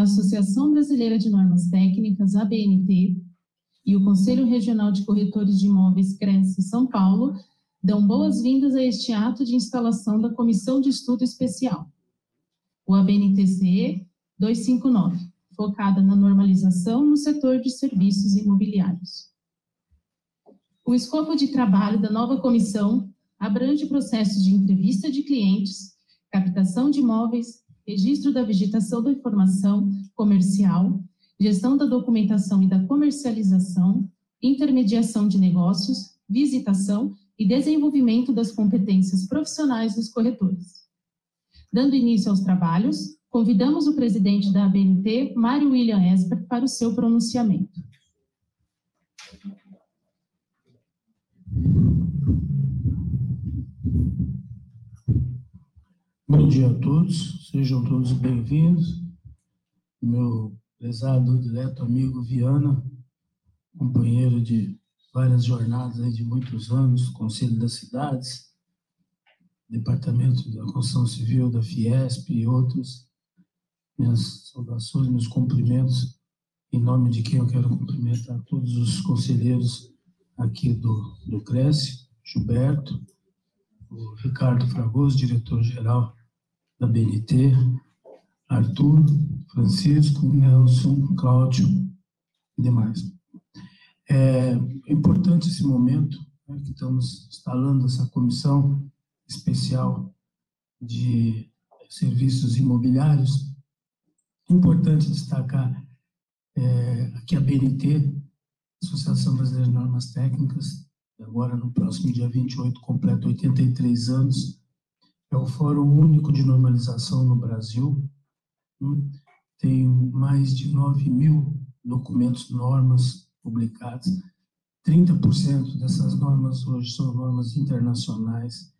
a Associação Brasileira de Normas Técnicas, ABNT, e o Conselho Regional de Corretores de Imóveis Cresce São Paulo dão boas-vindas a este ato de instalação da Comissão de Estudo Especial, o ABNTCE 259, focada na normalização no setor de serviços imobiliários. O escopo de trabalho da nova comissão abrange processos de entrevista de clientes, captação de imóveis, registro da vegetação da informação comercial, gestão da documentação e da comercialização, intermediação de negócios, visitação e desenvolvimento das competências profissionais dos corretores. Dando início aos trabalhos, convidamos o presidente da ABNT, Mário William Esper, para o seu pronunciamento. Bom dia a todos, sejam todos bem-vindos. Meu prezado direto amigo Viana, companheiro de várias jornadas de muitos anos, Conselho das Cidades, Departamento da Construção Civil da Fiesp e outros. Minhas saudações, meus cumprimentos, em nome de quem eu quero cumprimentar todos os conselheiros aqui do, do Cresce, Gilberto, o Ricardo Fragoso, diretor-geral da BNT, Arthur, Francisco, Nelson, Cláudio e demais. É importante esse momento né, que estamos instalando essa comissão especial de serviços imobiliários. Importante destacar é, a BNT, Associação Brasileira de Normas Técnicas, agora no próximo dia 28, completa 83 anos é o Fórum Único de Normalização no Brasil. Hum, tem mais de 9 mil documentos, normas publicadas. 30% dessas normas hoje são normas internacionais.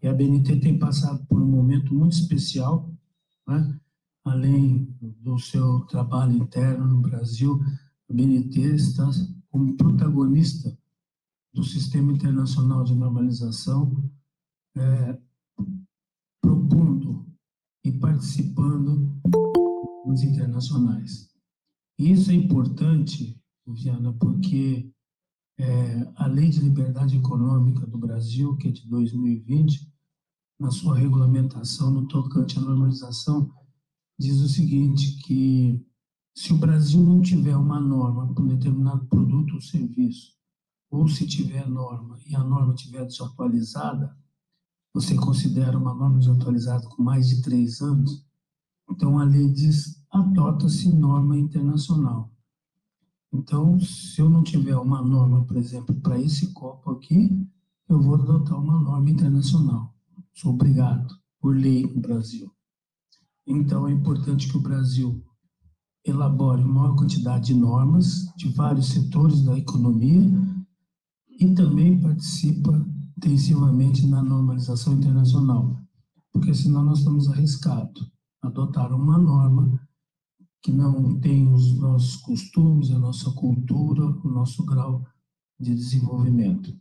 E a BNT tem passado por um momento muito especial, né? além do seu trabalho interno no Brasil, a BNT está como protagonista do Sistema Internacional de Normalização, é, propondo e participando nos internacionais. Isso é importante, Viana, porque é, a Lei de Liberdade Econômica do Brasil, que é de 2020, na sua regulamentação no tocante à normalização, diz o seguinte, que se o Brasil não tiver uma norma para um determinado produto ou serviço, ou se tiver norma e a norma estiver desatualizada, você considera uma norma desatualizada com mais de três anos, então a lei diz adota-se norma internacional. Então, se eu não tiver uma norma, por exemplo, para esse copo aqui, eu vou adotar uma norma internacional. Sou obrigado, por lei no Brasil. Então, é importante que o Brasil elabore maior quantidade de normas de vários setores da economia e também participa intensivamente na normalização internacional, porque senão nós estamos arriscados a adotar uma norma que não tem os nossos costumes, a nossa cultura, o nosso grau de desenvolvimento.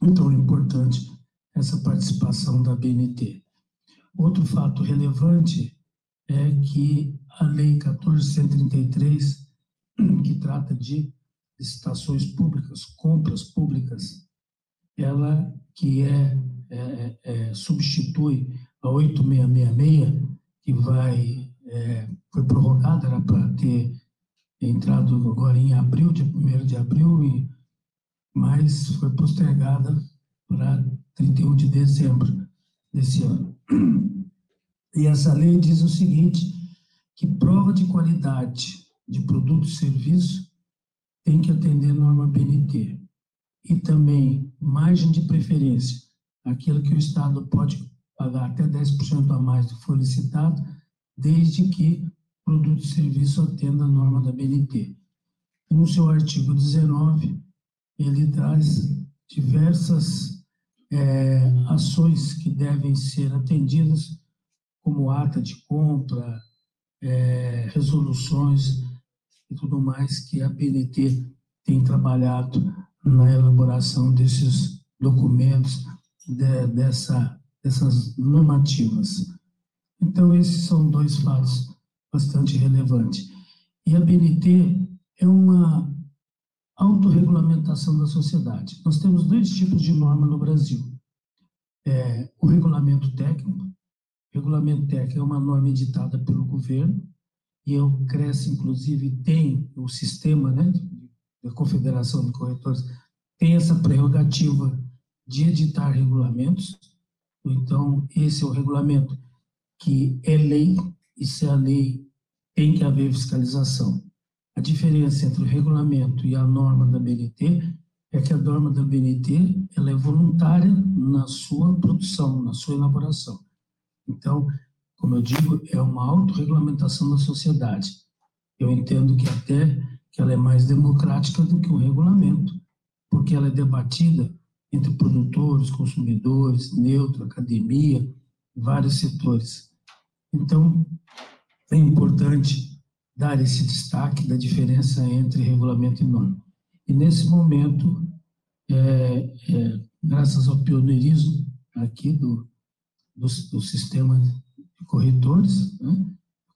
Então é importante essa participação da BNT. Outro fato relevante é que a Lei 1433, que trata de licitações públicas, compras públicas, ela que é, é, é substitui a 8666, que vai, é, foi prorrogada, era para ter entrado agora em abril, dia 1 de abril, e, mas foi postergada para 31 de dezembro desse ano. E essa lei diz o seguinte, que prova de qualidade de produto e serviço tem que atender norma BNT e também margem de preferência, aquilo que o Estado pode pagar até 10% a mais do for licitado, desde que o produto e serviço atenda a norma da BNT. no seu artigo 19, ele traz diversas é, ações que devem ser atendidas, como ata de compra, é, resoluções e tudo mais que a BNT tem trabalhado na elaboração desses documentos, de, dessa, dessas normativas. Então, esses são dois fatos bastante relevante. E a BNT é uma autorregulamentação da sociedade. Nós temos dois tipos de norma no Brasil. É, o regulamento técnico. O regulamento técnico é uma norma editada pelo governo, e o CRES, inclusive, tem o sistema né, da Confederação de Corretores, tem essa prerrogativa de editar regulamentos. Então, esse é o regulamento que é lei, e se a lei tem que haver fiscalização. A diferença entre o regulamento e a norma da BNT é que a norma da BNT ela é voluntária na sua produção, na sua elaboração. Então, como eu digo, é uma autorregulamentação da sociedade. Eu entendo que até que ela é mais democrática do que o regulamento, porque ela é debatida entre produtores, consumidores, neutro, academia, vários setores. Então, é importante dar esse destaque da diferença entre regulamento e norma. E nesse momento, é, é, graças ao pioneirismo aqui do, do, do sistema de corretores, né,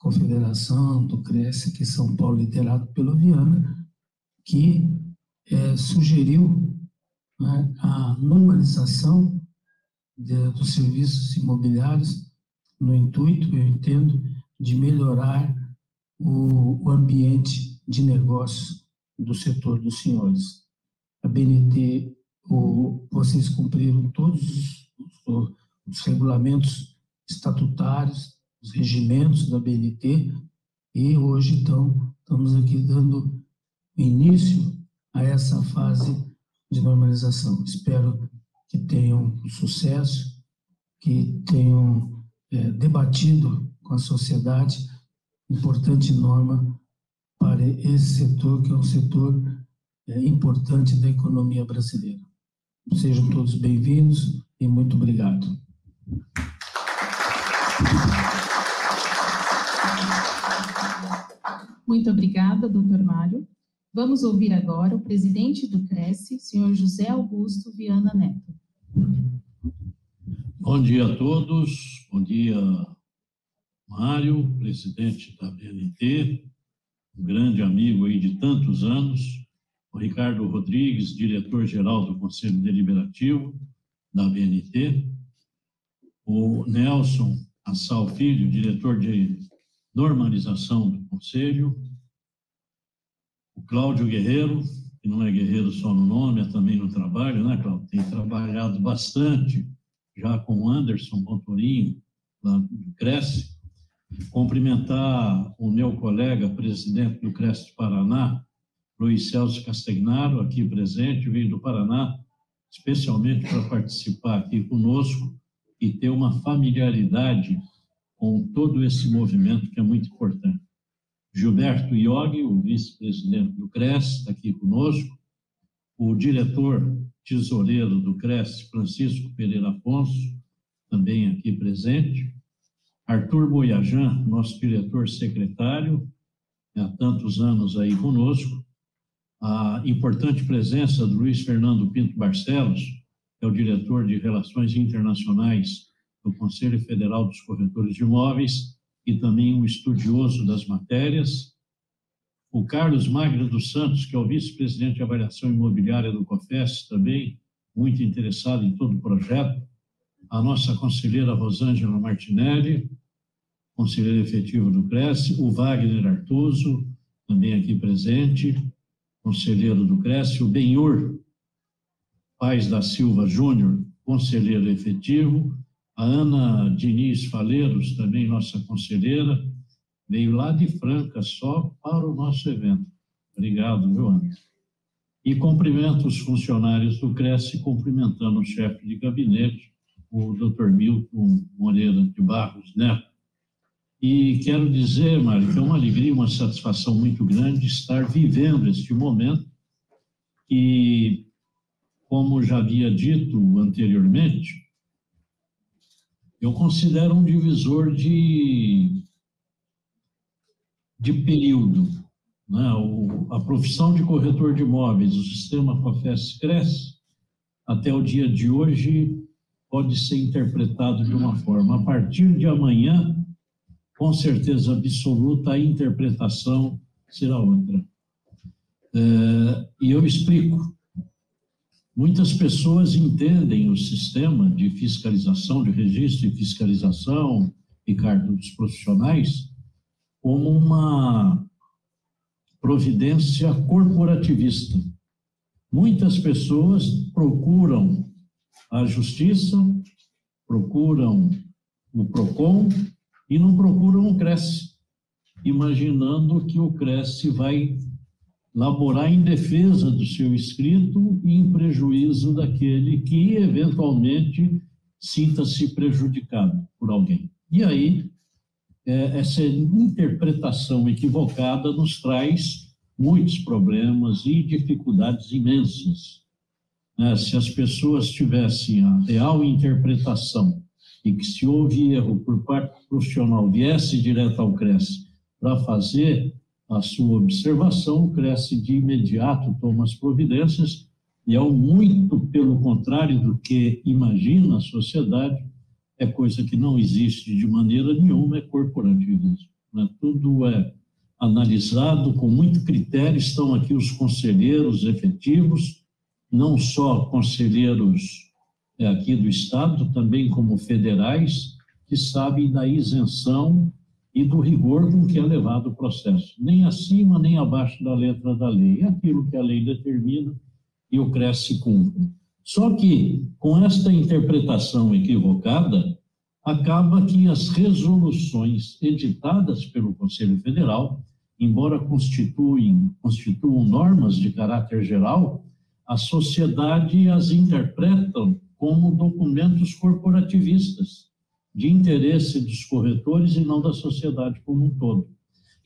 Confederação, do Cresce, que São Paulo, liderado pelo Viana, que é, sugeriu né, a normalização de, dos serviços imobiliários no intuito, eu entendo, de melhorar o, o ambiente de negócios do setor dos senhores. A BNT, o, vocês cumpriram todos os, os regulamentos estatutários, os regimentos da BNT, e hoje, então, estamos aqui dando início a essa fase de normalização. Espero que tenham sucesso, que tenham é, debatido com a sociedade importante norma para esse setor, que é um setor é, importante da economia brasileira. Sejam todos bem-vindos e muito obrigado. Muito obrigada, doutor Mário. Vamos ouvir agora o presidente do Cresce, senhor José Augusto Viana Neto. Bom dia a todos, bom dia, Mário, presidente da BNT, um grande amigo aí de tantos anos, o Ricardo Rodrigues, diretor-geral do Conselho Deliberativo da BNT, o Nelson Assal Filho, diretor de normalização do Conselho, o Cláudio Guerreiro, que não é guerreiro só no nome, é também no trabalho, né, Cláudio? Tem trabalhado bastante já com o Anderson Motorinho, lá do Cresce, cumprimentar o meu colega, presidente do Cresce Paraná, Luiz Celso Castagnaro, aqui presente, veio do Paraná, especialmente para participar aqui conosco e ter uma familiaridade com todo esse movimento que é muito importante. Gilberto Iog, o vice-presidente do CRES, está aqui conosco, o diretor tesoureiro do CRES, Francisco Pereira Afonso, também aqui presente, Arthur Boiajan, nosso diretor secretário, há tantos anos aí conosco, a importante presença do Luiz Fernando Pinto Barcelos, que é o diretor de Relações Internacionais do Conselho Federal dos Corretores de Imóveis e também um estudioso das matérias, o Carlos Magno dos Santos, que é o vice-presidente de avaliação imobiliária do COFES, também muito interessado em todo o projeto, a nossa conselheira Rosângela Martinelli, conselheira efetiva do Cresce, o Wagner Artuso, também aqui presente, conselheiro do Cresce, o Benhur Paz da Silva Júnior, conselheiro efetivo, a Ana Diniz Faleiros, também nossa conselheira, veio lá de Franca só para o nosso evento. Obrigado, viu, Ana? E cumprimento os funcionários do Cresce, cumprimentando o chefe de gabinete, o Dr. Milton Moreira de Barros Neto. E quero dizer, Mário, que é uma alegria, uma satisfação muito grande estar vivendo este momento e, como já havia dito anteriormente, eu considero um divisor de de período. Né? O, a profissão de corretor de imóveis, o sistema COFES cresce, até o dia de hoje pode ser interpretado de uma forma. A partir de amanhã, com certeza absoluta, a interpretação será outra. É, e eu explico. Muitas pessoas entendem o sistema de fiscalização, de registro e fiscalização, Ricardo, dos profissionais, como uma providência corporativista. Muitas pessoas procuram a justiça, procuram o PROCON e não procuram o CRES, imaginando que o CRES vai laborar em defesa do seu escrito e em prejuízo daquele que eventualmente sinta-se prejudicado por alguém. E aí, é, essa interpretação equivocada nos traz muitos problemas e dificuldades imensas. É, se as pessoas tivessem a real interpretação e que se houve erro por parte profissional viesse direto ao CRES para fazer a sua observação, o CRES de imediato toma as providências e é muito pelo contrário do que imagina a sociedade, é coisa que não existe de maneira nenhuma, é corporativismo. Né? Tudo é analisado com muito critério, estão aqui os conselheiros efetivos, não só conselheiros é, aqui do Estado, também como federais, que sabem da isenção e do rigor com que é levado o processo. Nem acima, nem abaixo da letra da lei. É aquilo que a lei determina e o CRES cumpre. Só que, com esta interpretação equivocada, acaba que as resoluções editadas pelo Conselho Federal, embora constituam normas de caráter geral, a sociedade as interpretam como documentos corporativistas, de interesse dos corretores e não da sociedade como um todo.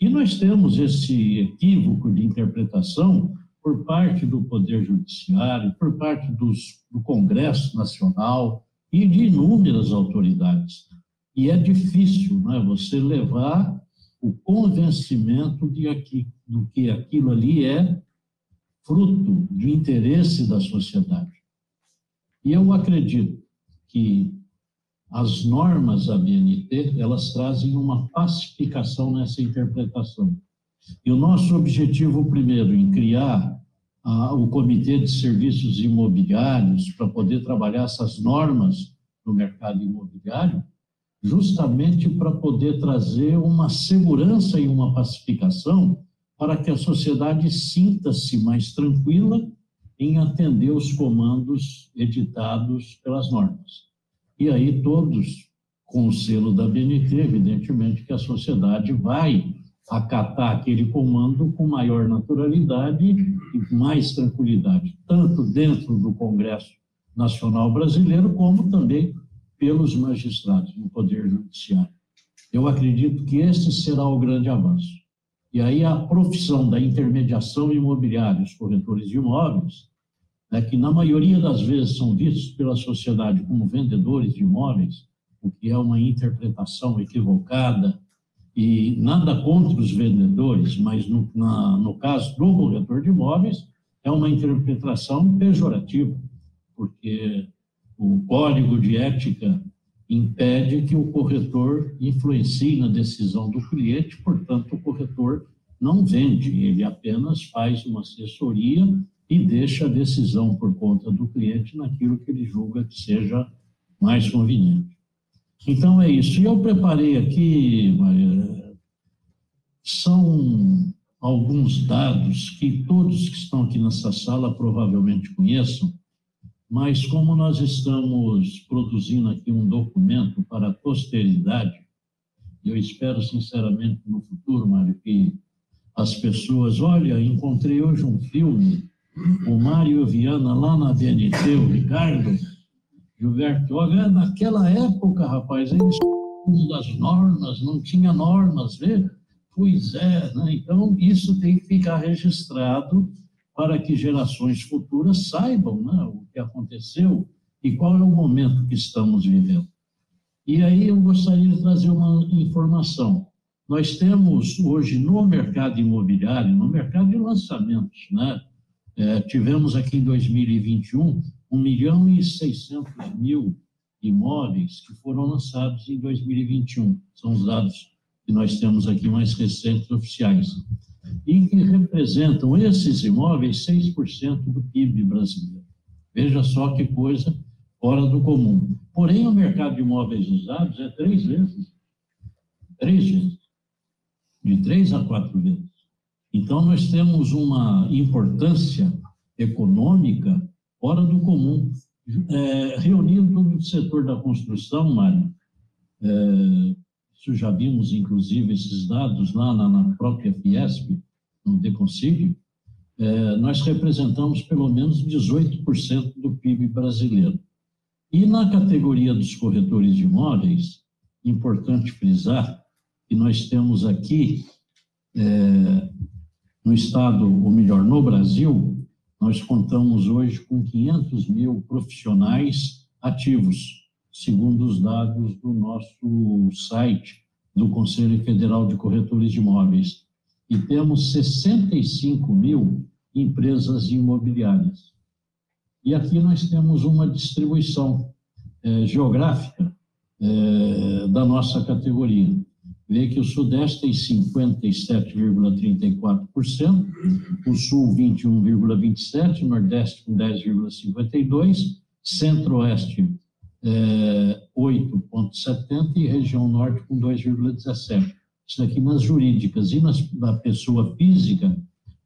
E nós temos esse equívoco de interpretação por parte do Poder Judiciário, por parte dos, do Congresso Nacional e de inúmeras autoridades. E é difícil né, você levar o convencimento de aqui, do que aquilo ali é fruto de interesse da sociedade. E eu acredito que as normas da BNT, elas trazem uma pacificação nessa interpretação. E o nosso objetivo primeiro em criar o Comitê de Serviços Imobiliários para poder trabalhar essas normas no mercado imobiliário, justamente para poder trazer uma segurança e uma pacificação para que a sociedade sinta-se mais tranquila em atender os comandos editados pelas normas. E aí todos, com o selo da BNT, evidentemente que a sociedade vai acatar aquele comando com maior naturalidade e mais tranquilidade, tanto dentro do Congresso Nacional Brasileiro, como também pelos magistrados no Poder Judiciário. Eu acredito que esse será o grande avanço. E aí a profissão da intermediação imobiliária, os corretores de imóveis, né, que na maioria das vezes são vistos pela sociedade como vendedores de imóveis, o que é uma interpretação equivocada, e nada contra os vendedores, mas no, na, no caso do corretor de imóveis, é uma interpretação pejorativa, porque o código de ética impede que o corretor influencie na decisão do cliente, portanto, o corretor não vende, ele apenas faz uma assessoria e deixa a decisão por conta do cliente naquilo que ele julga que seja mais conveniente. Então é isso. E eu preparei aqui, Maria, são alguns dados que todos que estão aqui nessa sala provavelmente conheçam, mas como nós estamos produzindo aqui um documento para a posteridade, eu espero sinceramente no futuro, Mário, que as pessoas, olha, encontrei hoje um filme o Mário Viana lá na BNT, o Ricardo, Gilberto Olha, naquela época, rapaz, eles das normas, não tinha normas, vê? Pois é, né? então isso tem que ficar registrado para que gerações futuras saibam né, o que aconteceu e qual é o momento que estamos vivendo. E aí eu gostaria de trazer uma informação. Nós temos hoje no mercado imobiliário, no mercado de lançamentos, né, é, tivemos aqui em 2021 1 milhão e 600 mil imóveis que foram lançados em 2021. São os dados que nós temos aqui mais recentes oficiais, e que representam esses imóveis 6% do PIB brasileiro. Veja só que coisa fora do comum. Porém, o mercado de imóveis usados é três vezes. Três vezes. De três a quatro vezes. Então, nós temos uma importância econômica fora do comum. É, reunindo todo o setor da construção, Mário, é, isso já vimos, inclusive, esses dados lá na, na própria Fiesp, no Deconsigue, é, nós representamos pelo menos 18% do PIB brasileiro. E na categoria dos corretores de imóveis, importante frisar que nós temos aqui, é, no estado, ou melhor, no Brasil, nós contamos hoje com 500 mil profissionais ativos, segundo os dados do nosso site do Conselho Federal de Corretores de Imóveis. E temos 65 mil empresas imobiliárias. E aqui nós temos uma distribuição é, geográfica é, da nossa categoria vê que o Sudeste tem 57,34%, o Sul 21,27%, o Nordeste com 10,52%, Centro-Oeste é, 8,70% e região Norte com 2,17%. Isso aqui nas jurídicas e nas, na pessoa física,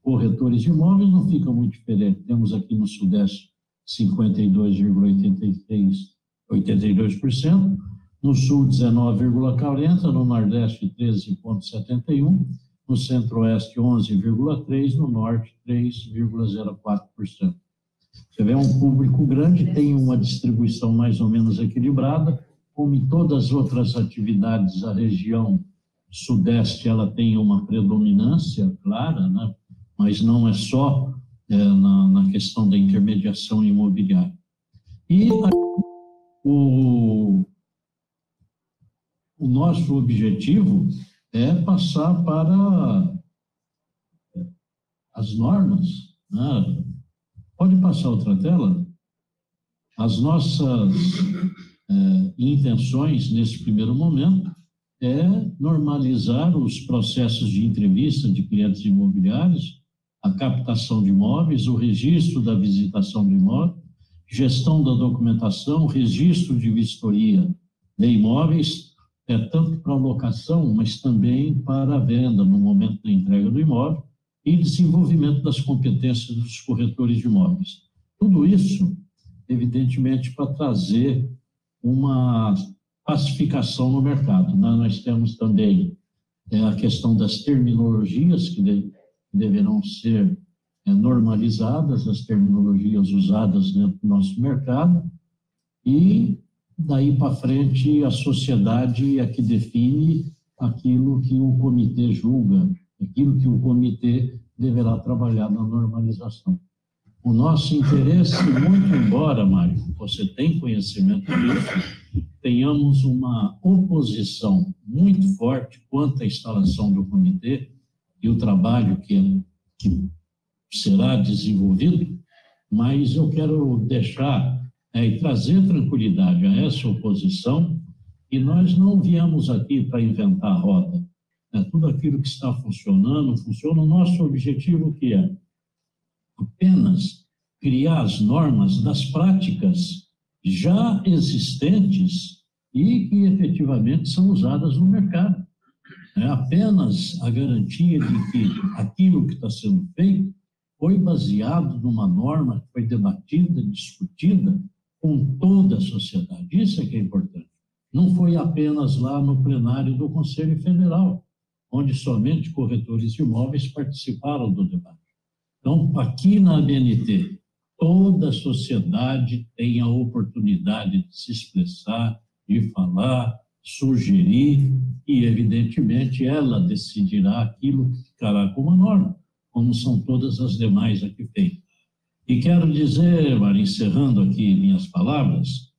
corretores de imóveis não fica muito diferente. Temos aqui no Sudeste 52,83%, 82%, no sul 19,40%, no nordeste 13,71%, no centro-oeste 11,3%, no norte 3,04%. Você vê um público grande, tem uma distribuição mais ou menos equilibrada, como em todas as outras atividades, a região sudeste ela tem uma predominância clara, né? mas não é só é, na, na, questão da intermediação imobiliária. E o, o nosso objetivo é passar para as normas. Né? Pode passar outra tela? As nossas é, intenções nesse primeiro momento é normalizar os processos de entrevista de clientes imobiliários, a captação de imóveis, o registro da visitação do imóvel, gestão da documentação, registro de vistoria de imóveis, é tanto para locação, mas também para a venda no momento da entrega do imóvel e desenvolvimento das competências dos corretores de imóveis. Tudo isso, evidentemente, para trazer uma pacificação no mercado. Né? Nós temos também é, a questão das terminologias que, de, deverão ser é, normalizadas, as terminologias usadas dentro do nosso mercado, e daí para frente a sociedade é que define aquilo que o comitê julga, aquilo que o comitê deverá trabalhar na normalização. O nosso interesse, muito embora, Mário, você tem conhecimento disso, tenhamos uma oposição muito forte quanto à instalação do comitê e o trabalho que, que será desenvolvido, mas eu quero deixar é, e trazer tranquilidade a essa oposição, e nós não viemos aqui para inventar a roda. É, tudo aquilo que está funcionando, funciona. O nosso objetivo que é apenas criar as normas das práticas já existentes e que efetivamente são usadas no mercado. É apenas a garantia de que aquilo que está sendo feito foi baseado numa norma que foi debatida, discutida com toda a sociedade. Isso é que é importante. Não foi apenas lá no plenário do Conselho Federal, onde somente corretores de imóveis participaram do debate. Então, aqui na ABNT, toda a sociedade tem a oportunidade de se expressar, de falar, sugerir, e, evidentemente, ela decidirá aquilo que ficará como norma, como são todas as demais aqui feitas. E quero dizer, Maria, encerrando aqui minhas palavras,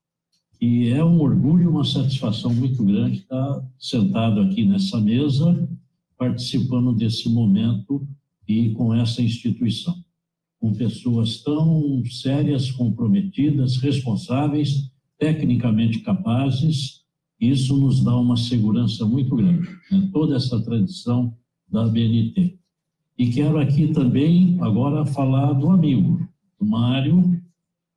que é um orgulho e uma satisfação muito grande estar sentado aqui nessa mesa, participando desse momento e com essa instituição, com pessoas tão sérias, comprometidas, responsáveis, tecnicamente capazes Isso nos dá uma segurança muito grande, né? toda essa tradição da BNT. E quero aqui também agora falar do amigo, Mário,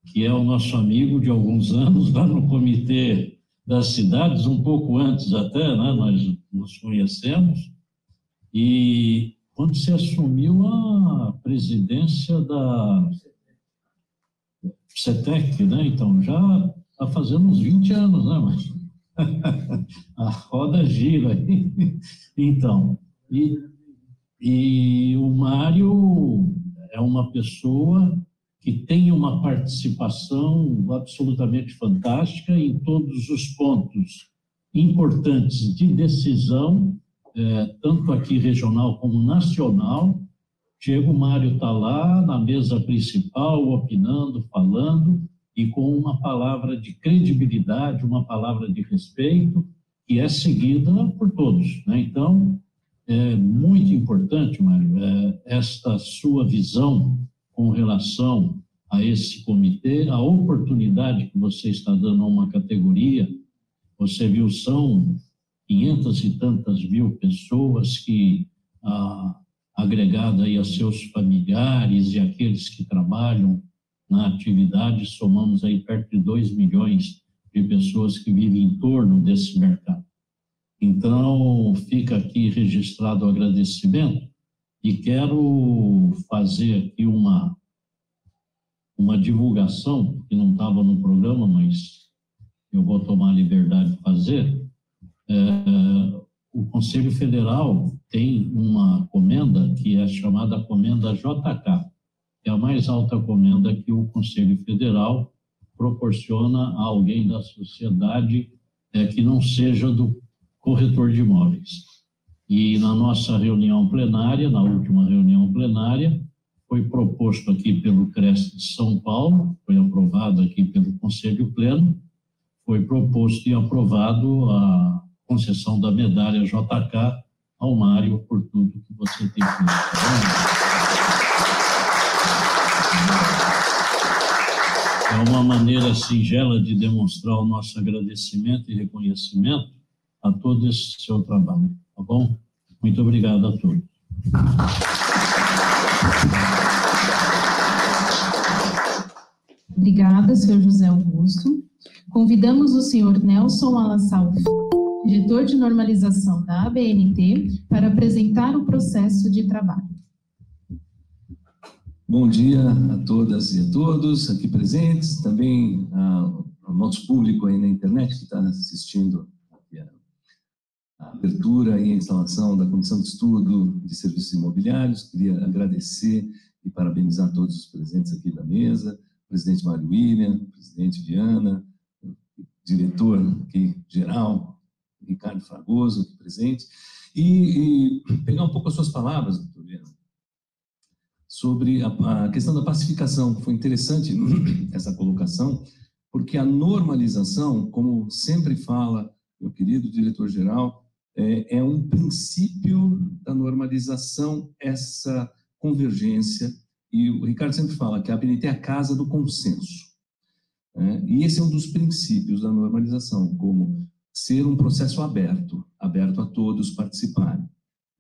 que é o nosso amigo de alguns anos, lá no Comitê das Cidades, um pouco antes até, né? nós nos conhecemos, e quando se assumiu a presidência da CETEC, né? então já está fazendo uns 20 anos, né, mas a roda gira. Então, e, e o Mário é uma pessoa que tem uma participação absolutamente fantástica em todos os pontos importantes de decisão, é, tanto aqui regional como nacional. Diego Mário está lá na mesa principal, opinando, falando, e com uma palavra de credibilidade, uma palavra de respeito, que é seguida por todos. Né? Então, é muito importante, Mário, é, esta sua visão com relação a esse comitê, a oportunidade que você está dando a uma categoria. Você viu, são quinhentas e tantas mil pessoas que, ah, agregada aí a seus familiares e aqueles que trabalham na atividade, somamos aí perto de 2 milhões de pessoas que vivem em torno desse mercado. Então, fica aqui registrado o agradecimento e quero fazer aqui uma, uma divulgação, que não estava no programa, mas eu vou tomar a liberdade de fazer. É, o Conselho Federal tem uma comenda que é chamada comenda JK, é a mais alta comenda que o Conselho Federal proporciona a alguém da sociedade é, que não seja do corretor de imóveis. E na nossa reunião plenária, na última reunião plenária, foi proposto aqui pelo CRES de São Paulo, foi aprovado aqui pelo Conselho Pleno, foi proposto e aprovado a concessão da medalha JK ao Mário por tudo que você tem feito. É uma maneira singela de demonstrar o nosso agradecimento e reconhecimento a todo esse seu trabalho, tá bom? Muito obrigado a todos. Obrigada, senhor José Augusto. Convidamos o senhor Nelson Alassal, diretor de normalização da ABNT, para apresentar o processo de trabalho. Bom dia a todas e a todos aqui presentes, também ao nosso público aí na internet que está assistindo a, abertura e a instalação da Comissão de Estudo de Serviços Imobiliários. Queria agradecer e parabenizar todos os presentes aqui da mesa, presidente Mário William, presidente Viana, diretor aqui geral, Ricardo Fragoso aqui presente, e, e pegar um pouco as suas palavras, doutor Viana, sobre a, a questão da pacificação. Foi interessante essa colocação, porque a normalização, como sempre fala meu querido diretor-geral, é, é, um princípio da normalização, essa convergência. E o Ricardo sempre fala que a ABNT é a casa do consenso. Né? E esse é um dos princípios da normalização, como ser um processo aberto, aberto a todos participarem.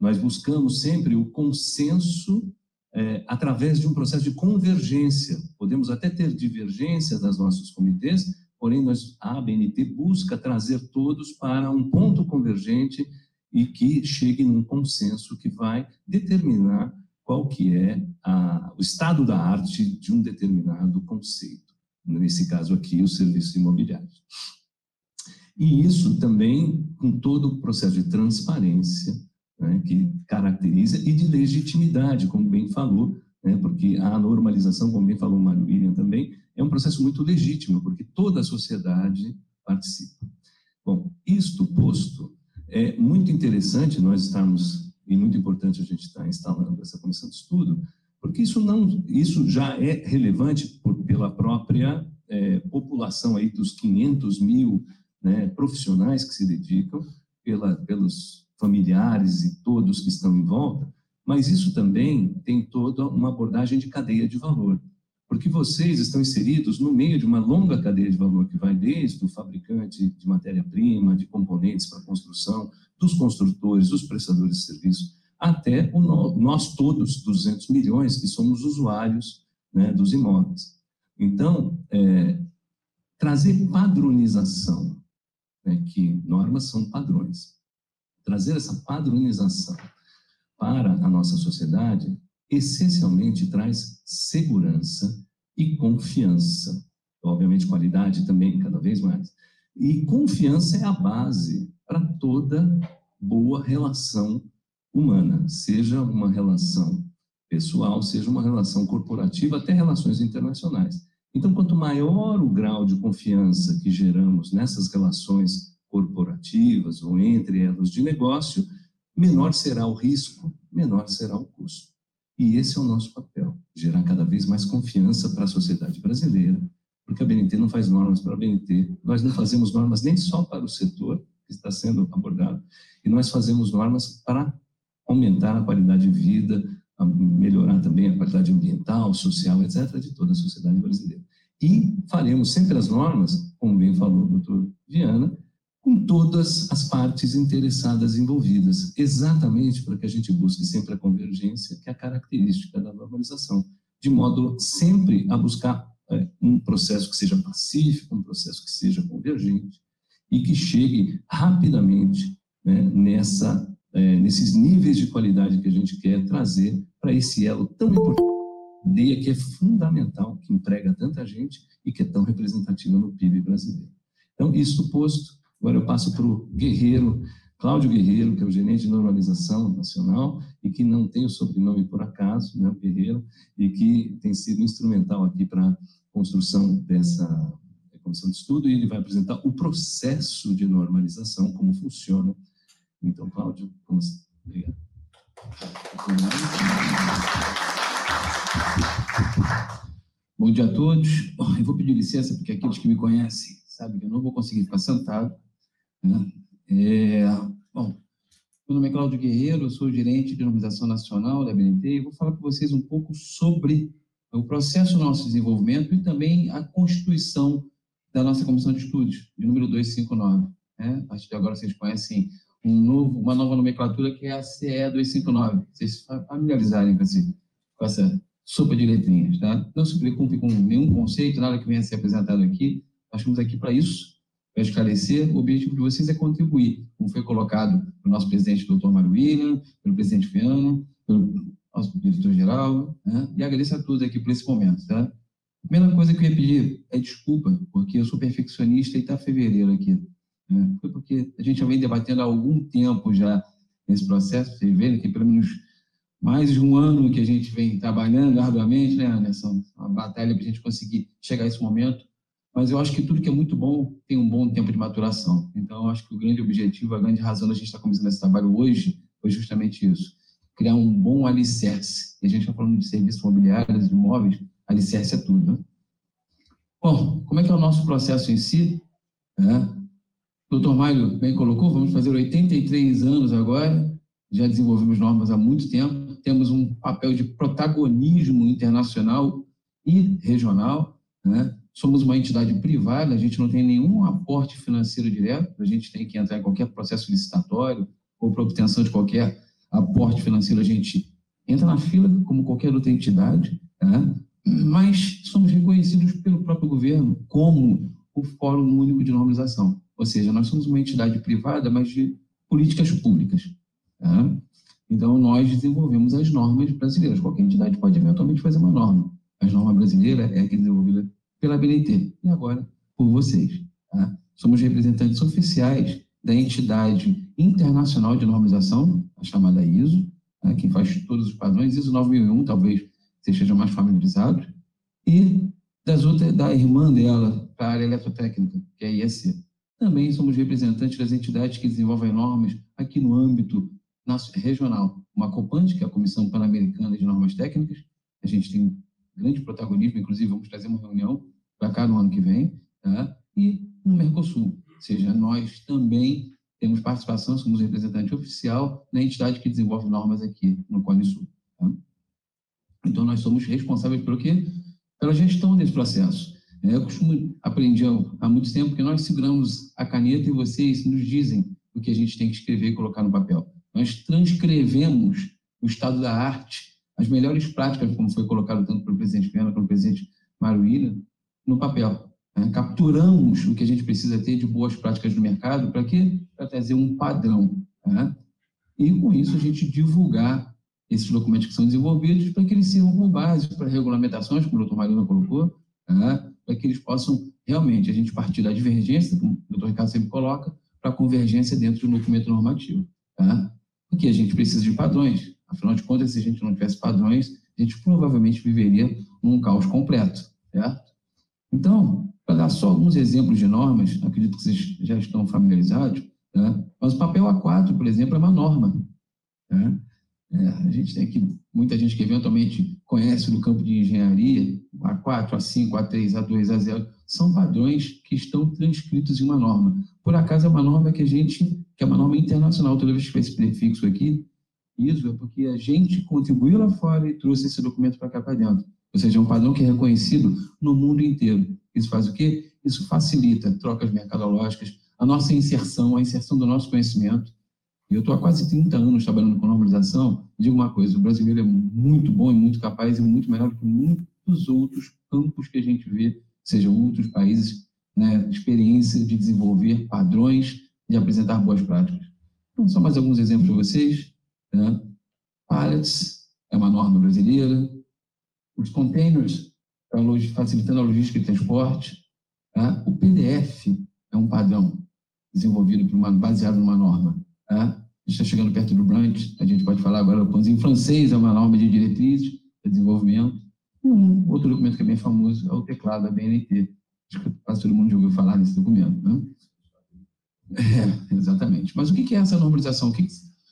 Nós buscamos sempre o consenso é, através de um processo de convergência. Podemos até ter divergências das nossos comitês, porém nós, a ABNT busca trazer todos para um ponto convergente e que chegue num consenso que vai determinar qual que é a, o estado da arte de um determinado conceito. Nesse caso aqui, os serviços imobiliários. E isso também com todo o processo de transparência, né, que caracteriza, e de legitimidade, como bem falou, né, porque a normalização, como bem falou o Mário William também, é um processo muito legítimo, porque toda a sociedade participa. Bom, isto posto, é muito interessante nós estarmos, e muito importante a gente estar instalando essa comissão de estudo, porque isso não, isso já é relevante por, pela própria é, população aí dos 500 mil né, profissionais que se dedicam, pela, pelos familiares e todos que estão em volta, mas isso também tem toda uma abordagem de cadeia de valor. porque vocês estão inseridos no meio de uma longa cadeia de valor que vai desde o fabricante de matéria-prima, de componentes para construção, dos construtores, dos prestadores de serviço, até o no, nós todos, 200 milhões, que somos usuários né, dos imóveis. Então, é, trazer padronização, né, que normas são padrões, trazer essa padronização para a nossa sociedade, essencialmente traz segurança e confiança. Obviamente, qualidade também, cada vez mais. E confiança é a base para toda boa relação humana, seja uma relação pessoal, seja uma relação corporativa, até relações internacionais. Então, quanto maior o grau de confiança que geramos nessas relações corporativas ou entre elas de negócio, menor será o risco, menor será o custo. E esse é o nosso papel, gerar cada vez mais confiança para a sociedade brasileira, porque a BNT não faz normas para a BNT, nós não fazemos normas nem só para o setor que está sendo abordado, e nós fazemos normas para aumentar a qualidade de vida, melhorar também a qualidade ambiental, social, etc., de toda a sociedade brasileira. E faremos sempre as normas, como bem falou o doutor Viana, com todas as partes interessadas envolvidas, exatamente para que a gente busque sempre a convergência, que é a característica da normalização, de modo sempre a buscar é, um processo que seja pacífico, um processo que seja convergente e que chegue rapidamente né, nessa é, nesses níveis de qualidade que a gente quer trazer para esse elo tão importante, que é fundamental, que emprega tanta gente e que é tão representativa no PIB brasileiro. Então, isso posto, agora eu passo para o Guerreiro, Cláudio Guerreiro, que é o gerente de normalização nacional e que não tem o sobrenome por acaso, né, Guerreiro, e que tem sido instrumental aqui para a construção dessa comissão de estudo, e ele vai apresentar o processo de normalização, como funciona então, Cláudio. Obrigado. Bom dia a todos. Eu vou pedir licença, porque aqueles que me conhecem sabem que eu não vou conseguir ficar sentado. Né? É, bom, meu nome é Cláudio Guerreiro, eu sou gerente de normalização nacional da BNT e vou falar para vocês um pouco sobre o processo do nosso desenvolvimento e também a constituição da nossa comissão de estudos, de número 259. Né? A partir de agora vocês conhecem um novo, uma nova nomenclatura que é a CE 259. Vocês familiarizarem com, esse, com essa sopa de letrinhas, tá? Não se preocupe com nenhum conceito, nada que venha a ser apresentado aqui. Nós estamos aqui para isso, para esclarecer. O objetivo de vocês é contribuir, como foi colocado pelo nosso presidente, doutor Mário William, pelo presidente Fiana, pelo nosso diretor-geral, né? e agradeço a todos aqui por esse momento, tá? A primeira coisa que eu ia pedir é desculpa, porque eu sou perfeccionista e está fevereiro aqui. Né? Foi porque a gente já vem debatendo há algum tempo já nesse processo, vocês veem que pelo menos mais de um ano que a gente vem trabalhando arduamente, né, Anderson? Uma batalha para a gente conseguir chegar a esse momento. Mas eu acho que tudo que é muito bom tem um bom tempo de maturação. Então, eu acho que o grande objetivo, a grande razão da gente estar começando esse trabalho hoje foi justamente isso. Criar um bom alicerce. E a gente está falando de serviços imobiliários, de imóveis, alicerce é tudo. Né? Bom, como é que é o nosso processo em si? É, doutor Mário bem colocou, vamos fazer 83 anos agora, já desenvolvemos normas há muito tempo, temos um papel de protagonismo internacional e regional, né? Somos uma entidade privada, a gente não tem nenhum aporte financeiro direto, a gente tem que entrar em qualquer processo licitatório ou para obtenção de qualquer aporte financeiro, a gente entra na fila como qualquer outra entidade, né? mas somos reconhecidos pelo próprio governo como o Fórum Único de Normalização. Ou seja, nós somos uma entidade privada, mas de políticas públicas. Tá? Então, nós desenvolvemos as normas brasileiras. Qualquer entidade pode eventualmente fazer uma norma. A norma brasileira é desenvolvida pela BNT e agora por vocês. Tá? Somos representantes oficiais da entidade internacional de normalização, a chamada ISO, né, que faz todos os padrões, ISO 9001, talvez você esteja mais familiarizado, e das outras, da irmã dela, para a área eletrotécnica, que é a IEC. Também somos representantes das entidades que desenvolvem normas aqui no âmbito regional. Uma COPANT, que é a Comissão Pan-Americana de Normas Técnicas, a gente tem grande protagonismo, inclusive vamos trazer uma reunião para cá no ano que vem, tá? e no Mercosul, ou seja, nós também temos participação, somos representante oficial na entidade que desenvolve normas aqui no Cone Sul. Tá? Então, nós somos responsáveis pelo quê? pela gestão desse processo. É, eu costumo aprender há muito tempo que nós seguramos a caneta e vocês nos dizem o que a gente tem que escrever e colocar no papel. Nós transcrevemos o estado da arte, as melhores práticas, como foi colocado tanto pelo presidente Pena como pelo presidente Mário William, no papel. Né? Capturamos o que a gente precisa ter de boas práticas no mercado, para quê? Para trazer um padrão. Né? E, com isso, a gente divulgar esses documentos que são desenvolvidos para que eles sirvam como base para regulamentações, como o doutor Marina colocou, né? para que eles possam realmente a gente partir da divergência, como o doutor Ricardo sempre coloca, para a convergência dentro de um documento normativo. Tá? Porque a gente precisa de padrões. Afinal de contas, se a gente não tivesse padrões, a gente provavelmente viveria num caos completo. Certo? Então, para dar só alguns exemplos de normas, acredito que vocês já estão familiarizados, tá? mas o papel A4, por exemplo, é uma norma. Tá? É, a gente tem aqui muita gente que eventualmente conhece do campo de engenharia, A4, A5, A3, A2, A0, são padrões que estão transcritos em uma norma. Por acaso é uma norma que a gente, que é uma norma internacional, toda vez que esse prefixo aqui, isso é porque a gente contribuiu lá fora e trouxe esse documento para cá para dentro. Ou seja, é um padrão que é reconhecido no mundo inteiro. Isso faz o quê? Isso facilita trocas mercadológicas, a nossa inserção, a inserção do nosso conhecimento, eu estou há quase 30 anos trabalhando com normalização. Digo uma coisa: o brasileiro é muito bom e muito capaz e muito melhor do que muitos outros campos que a gente vê, sejam outros países, né, experiência de desenvolver padrões, de apresentar boas práticas. Então, só mais alguns exemplos para vocês. Né? Pallets é uma norma brasileira. Os containers, facilitando a logística e transporte. Tá? O PDF é um padrão desenvolvido por uma, baseado numa norma. Tá? A gente está chegando perto do brunch, a gente pode falar agora pãozinho francês, é uma norma de diretrizes de desenvolvimento. Um outro documento que é bem famoso é o teclado da BNT. Acho que quase todo mundo já ouviu falar nesse documento. Né? É, exatamente. Mas o que é essa normalização? O que,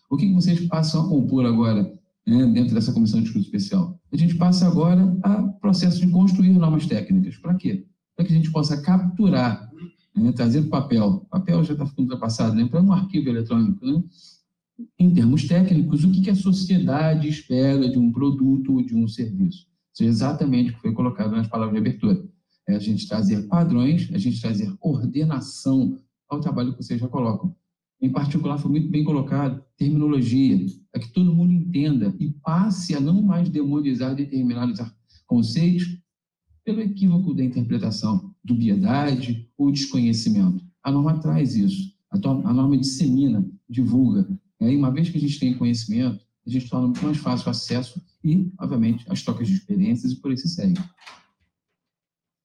o que vocês passam a compor agora né, dentro dessa comissão de estudo especial? A gente passa agora a processo de construir normas técnicas. Para quê? Para que a gente possa capturar né, trazer papel. O papel já está ficando ultrapassado, né, para um arquivo eletrônico. Né? Em termos técnicos, o que a sociedade espera de um produto ou de um serviço? Isso é exatamente o que foi colocado nas palavras de abertura. É a gente trazer padrões, a gente trazer ordenação ao trabalho que vocês já colocam. Em particular, foi muito bem colocado terminologia, para que todo mundo entenda e passe a não mais demonizar determinados conceitos pelo equívoco da interpretação, dubiedade ou desconhecimento. A norma traz isso. A, norma dissemina, divulga. E aí, uma vez que a gente tem conhecimento, a gente torna muito mais fácil o acesso e, obviamente, as trocas de experiências e por aí se segue.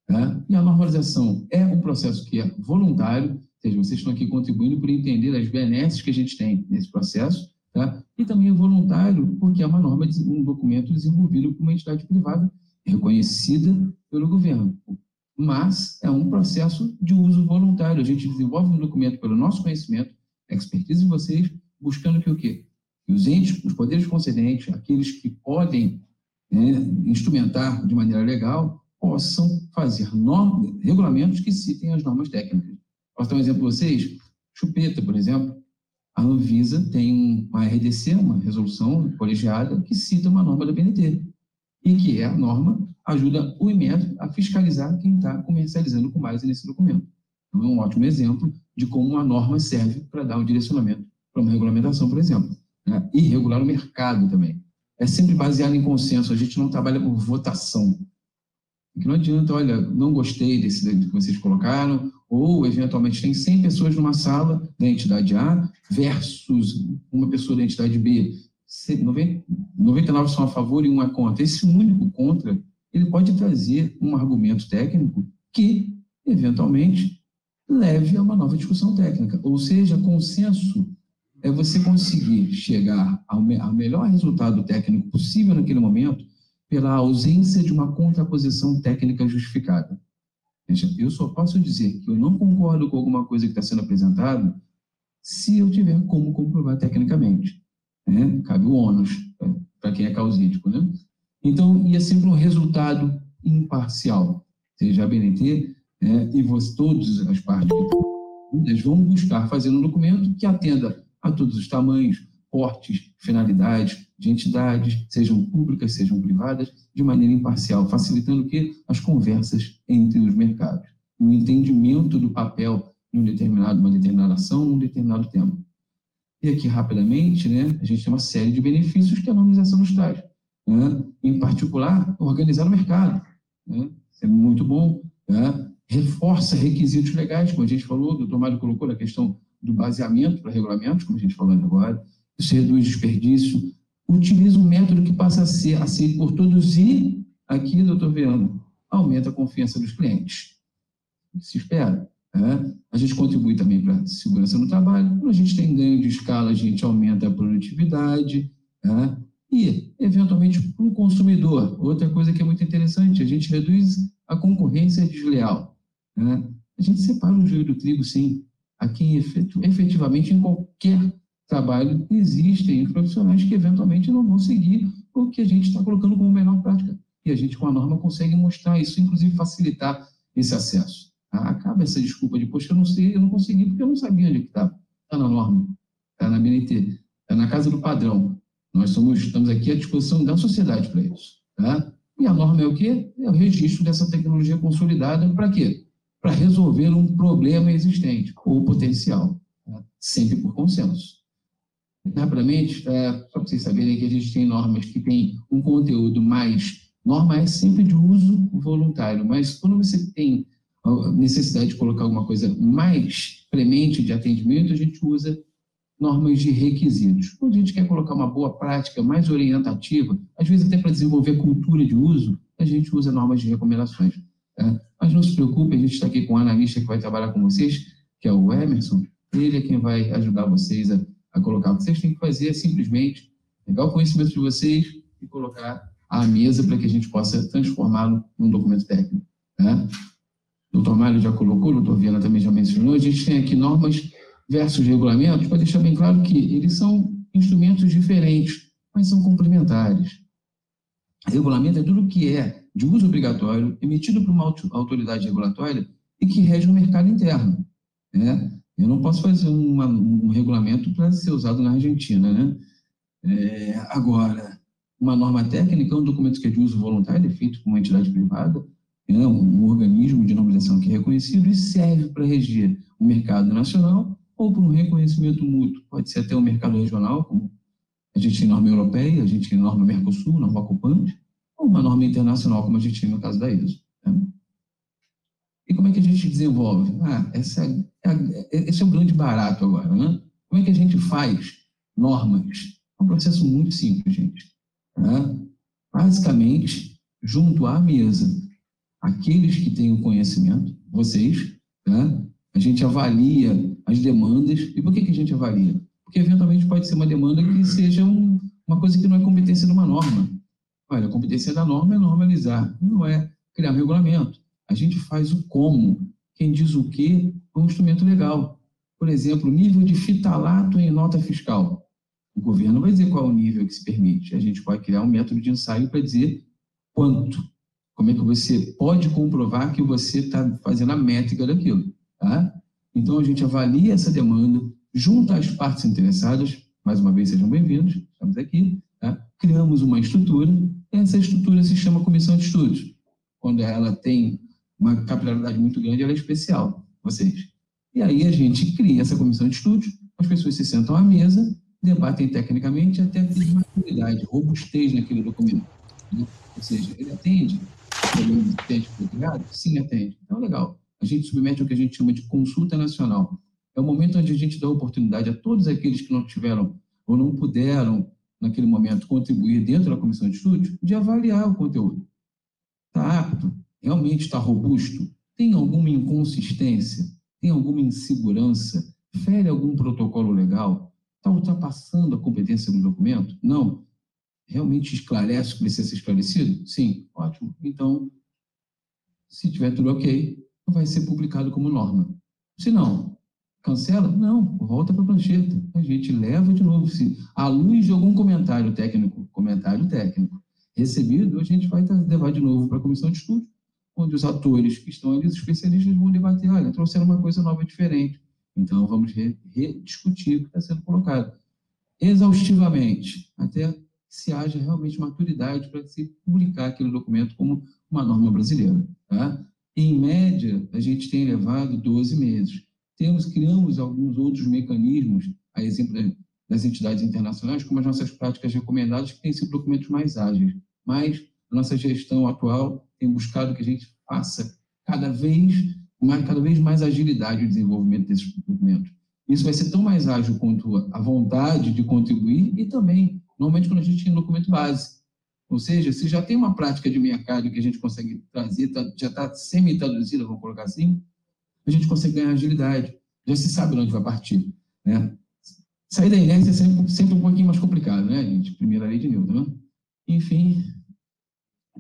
É? E a normalização é um processo que é voluntário, seja, vocês estão aqui contribuindo por entender as benesses que a gente tem nesse processo, tá? e também é voluntário porque é uma norma, um documento desenvolvido por uma entidade privada reconhecida pelo governo. Mas é um processo de uso voluntário. A gente desenvolve um documento pelo nosso conhecimento, expertise de vocês, buscando que o quê? Que os entes, os poderes concedentes, aqueles que podem né, instrumentar de maneira legal, possam fazer normas, regulamentos que citem as normas técnicas. Posso dar um exemplo para vocês? Chupeta, por exemplo. A Anvisa tem uma RDC, uma resolução colegiada, que cita uma norma da BNT e que é a norma ajuda o IMED a fiscalizar quem está comercializando com base nesse documento. Então, é um ótimo exemplo de como uma norma serve para dar um direcionamento para uma regulamentação, por exemplo. Né? E regular o mercado também. É sempre baseado em consenso, a gente não trabalha por votação. Não adianta, olha, não gostei desse que vocês colocaram, ou eventualmente tem 100 pessoas numa sala da entidade A versus uma pessoa da entidade B 99 são a favor e um é contra. Esse único contra, ele pode trazer um argumento técnico que, eventualmente, leve a uma nova discussão técnica. Ou seja, consenso é você conseguir chegar ao, me ao melhor resultado técnico possível naquele momento pela ausência de uma contraposição técnica justificada. Veja, eu só posso dizer que eu não concordo com alguma coisa que está sendo apresentada se eu tiver como comprovar tecnicamente né? cabe o ônus para quem é causídico. Né? Então, ia sempre um resultado imparcial, seja a BNT né, e você, todas as partes vão buscar fazer um documento que atenda a todos os tamanhos, portes, finalidades de entidades, sejam públicas, sejam privadas, de maneira imparcial, facilitando o quê? As conversas entre os mercados, o entendimento do papel de um determinado, uma determinada ação, um determinado tema. E aqui, rapidamente, né, a gente tem uma série de benefícios que a normalização nos traz. Né? Em particular, organizar o mercado. Né? É muito bom. Né? Reforça requisitos legais, como a gente falou, o doutor Mário colocou na questão do baseamento para regulamentos, como a gente falou agora. Isso reduz desperdício. Utiliza um método que passa a ser aceito por todos e, aqui, doutor Viano, aumenta a confiança dos clientes. Se espera. É, a gente contribui também para a segurança no trabalho. Quando a gente tem ganho de escala, a gente aumenta a produtividade. É, e, eventualmente, para o consumidor, outra coisa que é muito interessante, a gente reduz a concorrência desleal. É, a gente separa o joio do trigo, sim. Aqui, efetivamente, em qualquer trabalho, existem profissionais que, eventualmente, não vão seguir o que a gente está colocando como melhor prática. E a gente, com a norma, consegue mostrar isso, inclusive facilitar esse acesso. Acaba essa desculpa de, poxa, eu não sei, eu não consegui porque eu não sabia onde estava. Está na norma, está na BNT, está na casa do padrão. Nós somos, estamos aqui à disposição da sociedade para isso. Tá? E a norma é o quê? É o registro dessa tecnologia consolidada para quê? Para resolver um problema existente ou potencial, tá? sempre por consenso. Rapidamente, tá? só para vocês saberem que a gente tem normas que têm um conteúdo mais. Norma é sempre de uso voluntário, mas quando você tem a necessidade de colocar alguma coisa mais premente de atendimento, a gente usa normas de requisitos. Quando a gente quer colocar uma boa prática mais orientativa, às vezes até para desenvolver cultura de uso, a gente usa normas de recomendações. Tá? Mas não se preocupe, a gente está aqui com um analista que vai trabalhar com vocês, que é o Emerson, ele é quem vai ajudar vocês a, a colocar. O que vocês têm que fazer é simplesmente pegar o conhecimento de vocês e colocar à mesa para que a gente possa transformá-lo num documento técnico. Tá? o doutor Mário já colocou, o doutor Viana também já mencionou, a gente tem aqui normas versus regulamentos, para deixar bem claro que eles são instrumentos diferentes, mas são complementares. Regulamento é tudo que é de uso obrigatório, emitido por uma autoridade regulatória e que rege o mercado interno. Né? Eu não posso fazer uma, um regulamento para ser usado na Argentina. Né? É, agora, uma norma técnica é um documento que é de uso voluntário, é feito por uma entidade privada, é um organismo de normalização que é reconhecido e serve para reger o mercado nacional ou para um reconhecimento mútuo. Pode ser até o um mercado regional, como a gente tem norma europeia, a gente tem norma Mercosul, norma Copante, ou uma norma internacional, como a gente tem no caso da ISO. Né? E como é que a gente desenvolve? Ah, essa é, é, esse é o grande barato agora, né? Como é que a gente faz normas? É um processo muito simples, gente. Né? Basicamente, junto à mesa aqueles que têm o conhecimento, vocês, né? a gente avalia as demandas. E por que, que a gente avalia? Porque, eventualmente, pode ser uma demanda que seja um, uma coisa que não é competência de uma norma. Olha, a competência da norma é normalizar, não é criar um regulamento. A gente faz o como. Quem diz o que é um instrumento legal. Por exemplo, nível de fitalato em nota fiscal. O governo vai dizer qual é o nível que se permite. A gente pode criar um método de ensaio para dizer quanto. Como é que você pode comprovar que você está fazendo a métrica daquilo? Tá? Então, a gente avalia essa demanda, junta as partes interessadas, mais uma vez, sejam bem-vindos, estamos aqui, tá? criamos uma estrutura, essa estrutura se chama Comissão de Estudos. Quando ela tem uma capilaridade muito grande, ela é especial, vocês. E aí a gente cria essa comissão de estudos, as pessoas se sentam à mesa, debatem tecnicamente até ter maturidade, robustez naquele documento. Né? Ou seja, ele atende problema atende português? Sim, atende. Então, legal. A gente submete o que a gente chama de consulta nacional. É o momento onde a gente dá oportunidade a todos aqueles que não tiveram ou não puderam, naquele momento, contribuir dentro da comissão de estudos, de avaliar o conteúdo. Está apto? Realmente está robusto? Tem alguma inconsistência? Tem alguma insegurança? Fere algum protocolo legal? Está ultrapassando a competência do documento? Não realmente esclarece o que precisa ser esclarecido? Sim, ótimo. Então, se tiver tudo ok, vai ser publicado como norma. Se não, cancela? Não, volta para a prancheta. A gente leva de novo. Se à luz de algum comentário técnico, comentário técnico recebido, a gente vai levar de novo para a comissão de estudo, onde os atores que estão ali, os especialistas, vão debater, olha, trouxeram uma coisa nova diferente. Então, vamos rediscutir o que está sendo colocado. exaustivamente, até que se haja realmente maturidade para se publicar aquele documento como uma norma brasileira. Tá? Em média, a gente tem levado 12 meses. Temos, criamos alguns outros mecanismos, a exemplo das entidades internacionais, como as nossas práticas recomendadas, que têm sido documentos mais ágeis. Mas a nossa gestão atual tem buscado que a gente faça cada vez mais, cada vez mais agilidade no desenvolvimento desses documentos. Isso vai ser tão mais ágil quanto a vontade de contribuir e também, normalmente, quando a gente tem um documento base. Ou seja, se já tem uma prática de mercado que a gente consegue trazer, tá, já está semi-traduzida, vamos colocar assim, a gente consegue ganhar agilidade. Já se sabe onde vai partir. Né? Sair da inércia é sempre, sempre um pouquinho mais complicado, né, gente? Primeira lei de Newton, né? Enfim,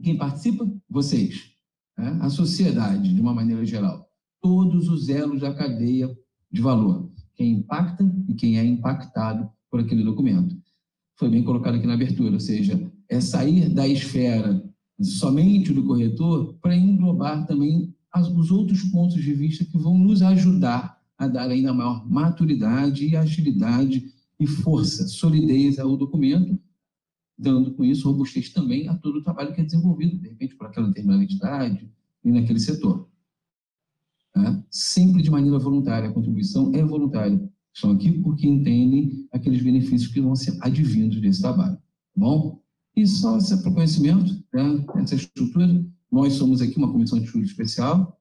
quem participa? Vocês. Né? A sociedade, de uma maneira geral. Todos os elos da cadeia de valor. Quem impacta e quem é impactado por aquele documento. Foi bem colocado aqui na abertura, ou seja, é sair da esfera somente do corretor para englobar também os outros pontos de vista que vão nos ajudar a dar ainda maior maturidade e agilidade e força, solidez ao documento, dando com isso robustez também a todo o trabalho que é desenvolvido, de repente, por aquela determinada entidade e naquele setor. Né? Sempre de maneira voluntária, a contribuição é voluntária. Estão aqui porque entendem aqueles benefícios que vão ser advindos desse trabalho. Tá bom? E só para conhecimento, né, essa estrutura, nós somos aqui uma comissão de estudo especial,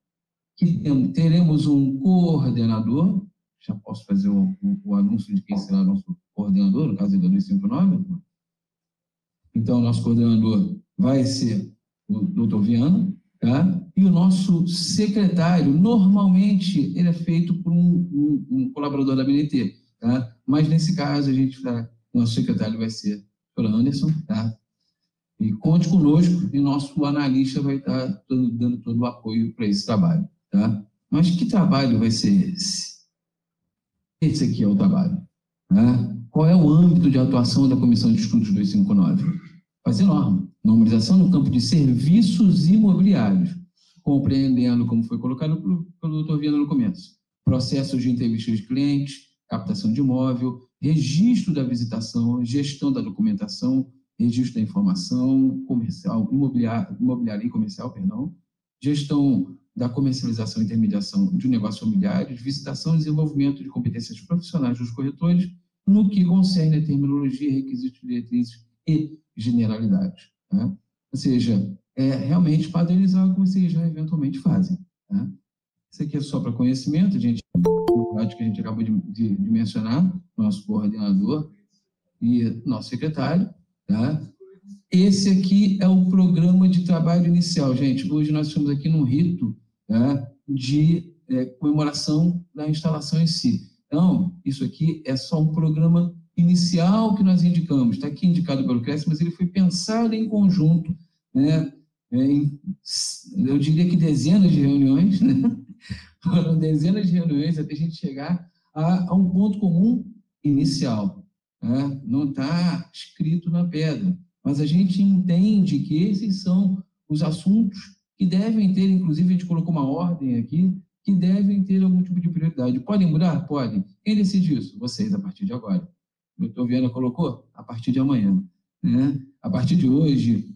que teremos um coordenador, já posso fazer o, o, o anúncio de quem será nosso coordenador, no caso da 259. Então, nosso coordenador vai ser o doutor Viana, tá? e o nosso secretário, normalmente, ele é feito por um, um, um colaborador da BNT, tá? mas nesse caso, a gente tá, nosso secretário vai ser o Anderson, tá? E conte conosco, e nosso analista vai estar dando, dando todo o apoio para esse trabalho. Tá? Mas que trabalho vai ser esse? Esse aqui é o trabalho. Né? Qual é o âmbito de atuação da Comissão de Estudos 259? Fazer norma. Normalização no campo de serviços imobiliários, compreendendo, como foi colocado pelo, pelo doutor Viana no começo, processos de entrevista de clientes, captação de imóvel, registro da visitação, gestão da documentação, registro da informação comercial, imobiliária, imobiliária e comercial, perdão, gestão da comercialização e intermediação de negócios imobiliários, visitação e desenvolvimento de competências profissionais dos corretores, no que concerne a terminologia, requisitos, diretrizes e generalidades. Né? Ou seja, é realmente padronizar o que vocês já eventualmente fazem. Né? Isso aqui é só para conhecimento, a gente, que a gente acabou de, de, de mencionar, nosso coordenador e nosso secretário. Tá? Esse aqui é o programa de trabalho inicial, gente. Hoje nós estamos aqui num rito né, de é, comemoração da instalação em si. Então, isso aqui é só um programa inicial que nós indicamos. Está aqui indicado pelo CRES, mas ele foi pensado em conjunto, né, é, em, eu diria que dezenas de reuniões, né? foram dezenas de reuniões até a gente chegar a, a um ponto comum inicial. Né? Não está escrito na pedra, mas a gente entende que esses são os assuntos que devem ter, inclusive, a gente colocou uma ordem aqui, que devem ter algum tipo de prioridade. Podem mudar? Podem. Quem decide isso? Vocês, a partir de agora. O doutor Viana colocou? A partir de amanhã. Né? A partir de hoje,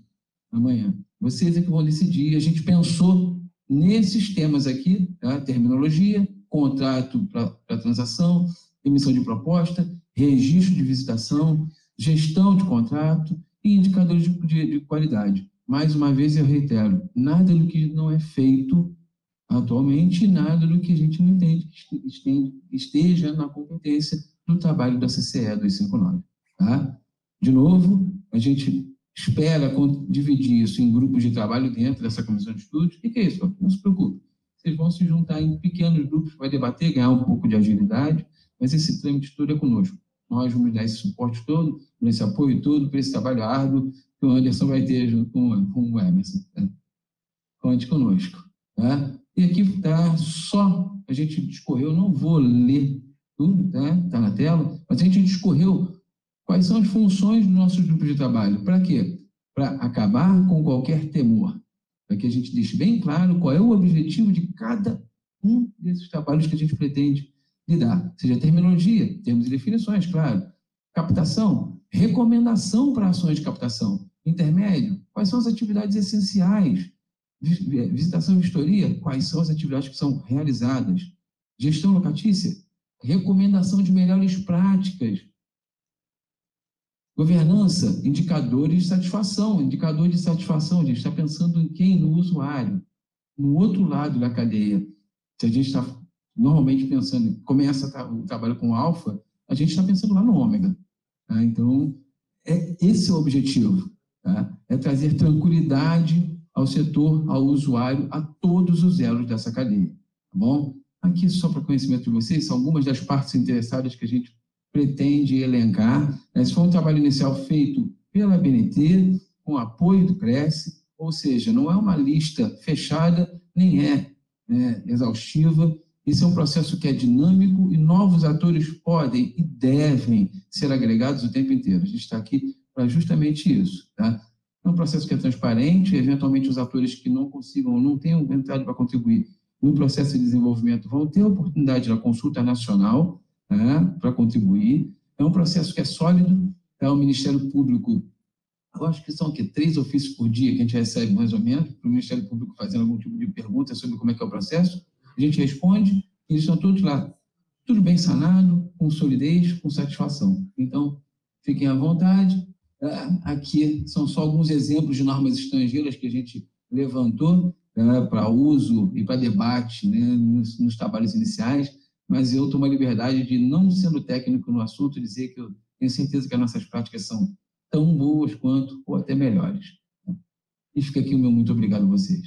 amanhã. Vocês é que vão decidir. A gente pensou nesses temas aqui, tá? terminologia, contrato para transação, emissão de proposta, registro de visitação, gestão de contrato e indicadores de, de, de qualidade mais uma vez eu reitero, nada do que não é feito atualmente, nada do que a gente não entende que esteja na competência do trabalho da CCE 259. Tá? De novo, a gente espera dividir isso em grupos de trabalho dentro dessa comissão de estudos. O que é isso? Não se preocupe. Vocês vão se juntar em pequenos grupos, vai debater, ganhar um pouco de agilidade, mas esse trâmite todo é conosco. Nós vamos dar esse suporte todo, esse apoio todo para esse trabalho árduo que o Anderson vai ter junto com, com o Emerson. Tá? Conte conosco. Tá? E aqui está só, a gente discorreu, não vou ler tudo, tá? Está na tela, mas a gente discorreu quais são as funções do nosso grupo de trabalho. Para quê? Para acabar com qualquer temor. Para que a gente deixe bem claro qual é o objetivo de cada um desses trabalhos que a gente pretende lidar. Seja terminologia, termos e definições, claro Captação, recomendação para ações de captação. Intermédio, quais são as atividades essenciais? Visitação e vistoria, quais são as atividades que são realizadas? Gestão locatícia, recomendação de melhores práticas. Governança, indicadores de satisfação. Indicador de satisfação, a gente está pensando em quem? No usuário. No outro lado da cadeia. Se a gente está normalmente pensando, começa o trabalho com alfa, a gente está pensando lá no ômega. Tá? Então, é, esse é o objetivo. Tá? É trazer tranquilidade ao setor, ao usuário, a todos os elos dessa cadeia. Tá bom? Aqui, só para conhecimento de vocês, são algumas das partes interessadas que a gente pretende elencar. Esse foi um trabalho inicial feito pela BNT, com apoio do Cresce, ou seja, não é uma lista fechada, nem é né, exaustiva, esse é um processo que é dinâmico e novos atores podem e devem ser agregados o tempo inteiro. A gente está aqui para justamente isso. Tá? É um processo que é transparente, eventualmente os atores que não consigam, não tenham entrado para contribuir no processo de desenvolvimento vão ter a oportunidade na consulta nacional né, para contribuir. É um processo que é sólido, tá? o Ministério Público, eu acho que são aqui, três ofícios por dia que a gente recebe mais ou menos, para o Ministério Público fazendo algum tipo de pergunta sobre como é que é o processo a gente responde, eles estão todos lá, tudo bem sanado, com solidez, com satisfação. Então, fiquem à vontade. É, aqui são só alguns exemplos de normas estrangeiras que a gente levantou né, para uso e para debate né, nos, nos, trabalhos iniciais, mas eu tomo a liberdade de, não sendo técnico no assunto, dizer que eu tenho certeza que as nossas práticas são tão boas quanto ou até melhores. E fica aqui o meu muito obrigado a vocês.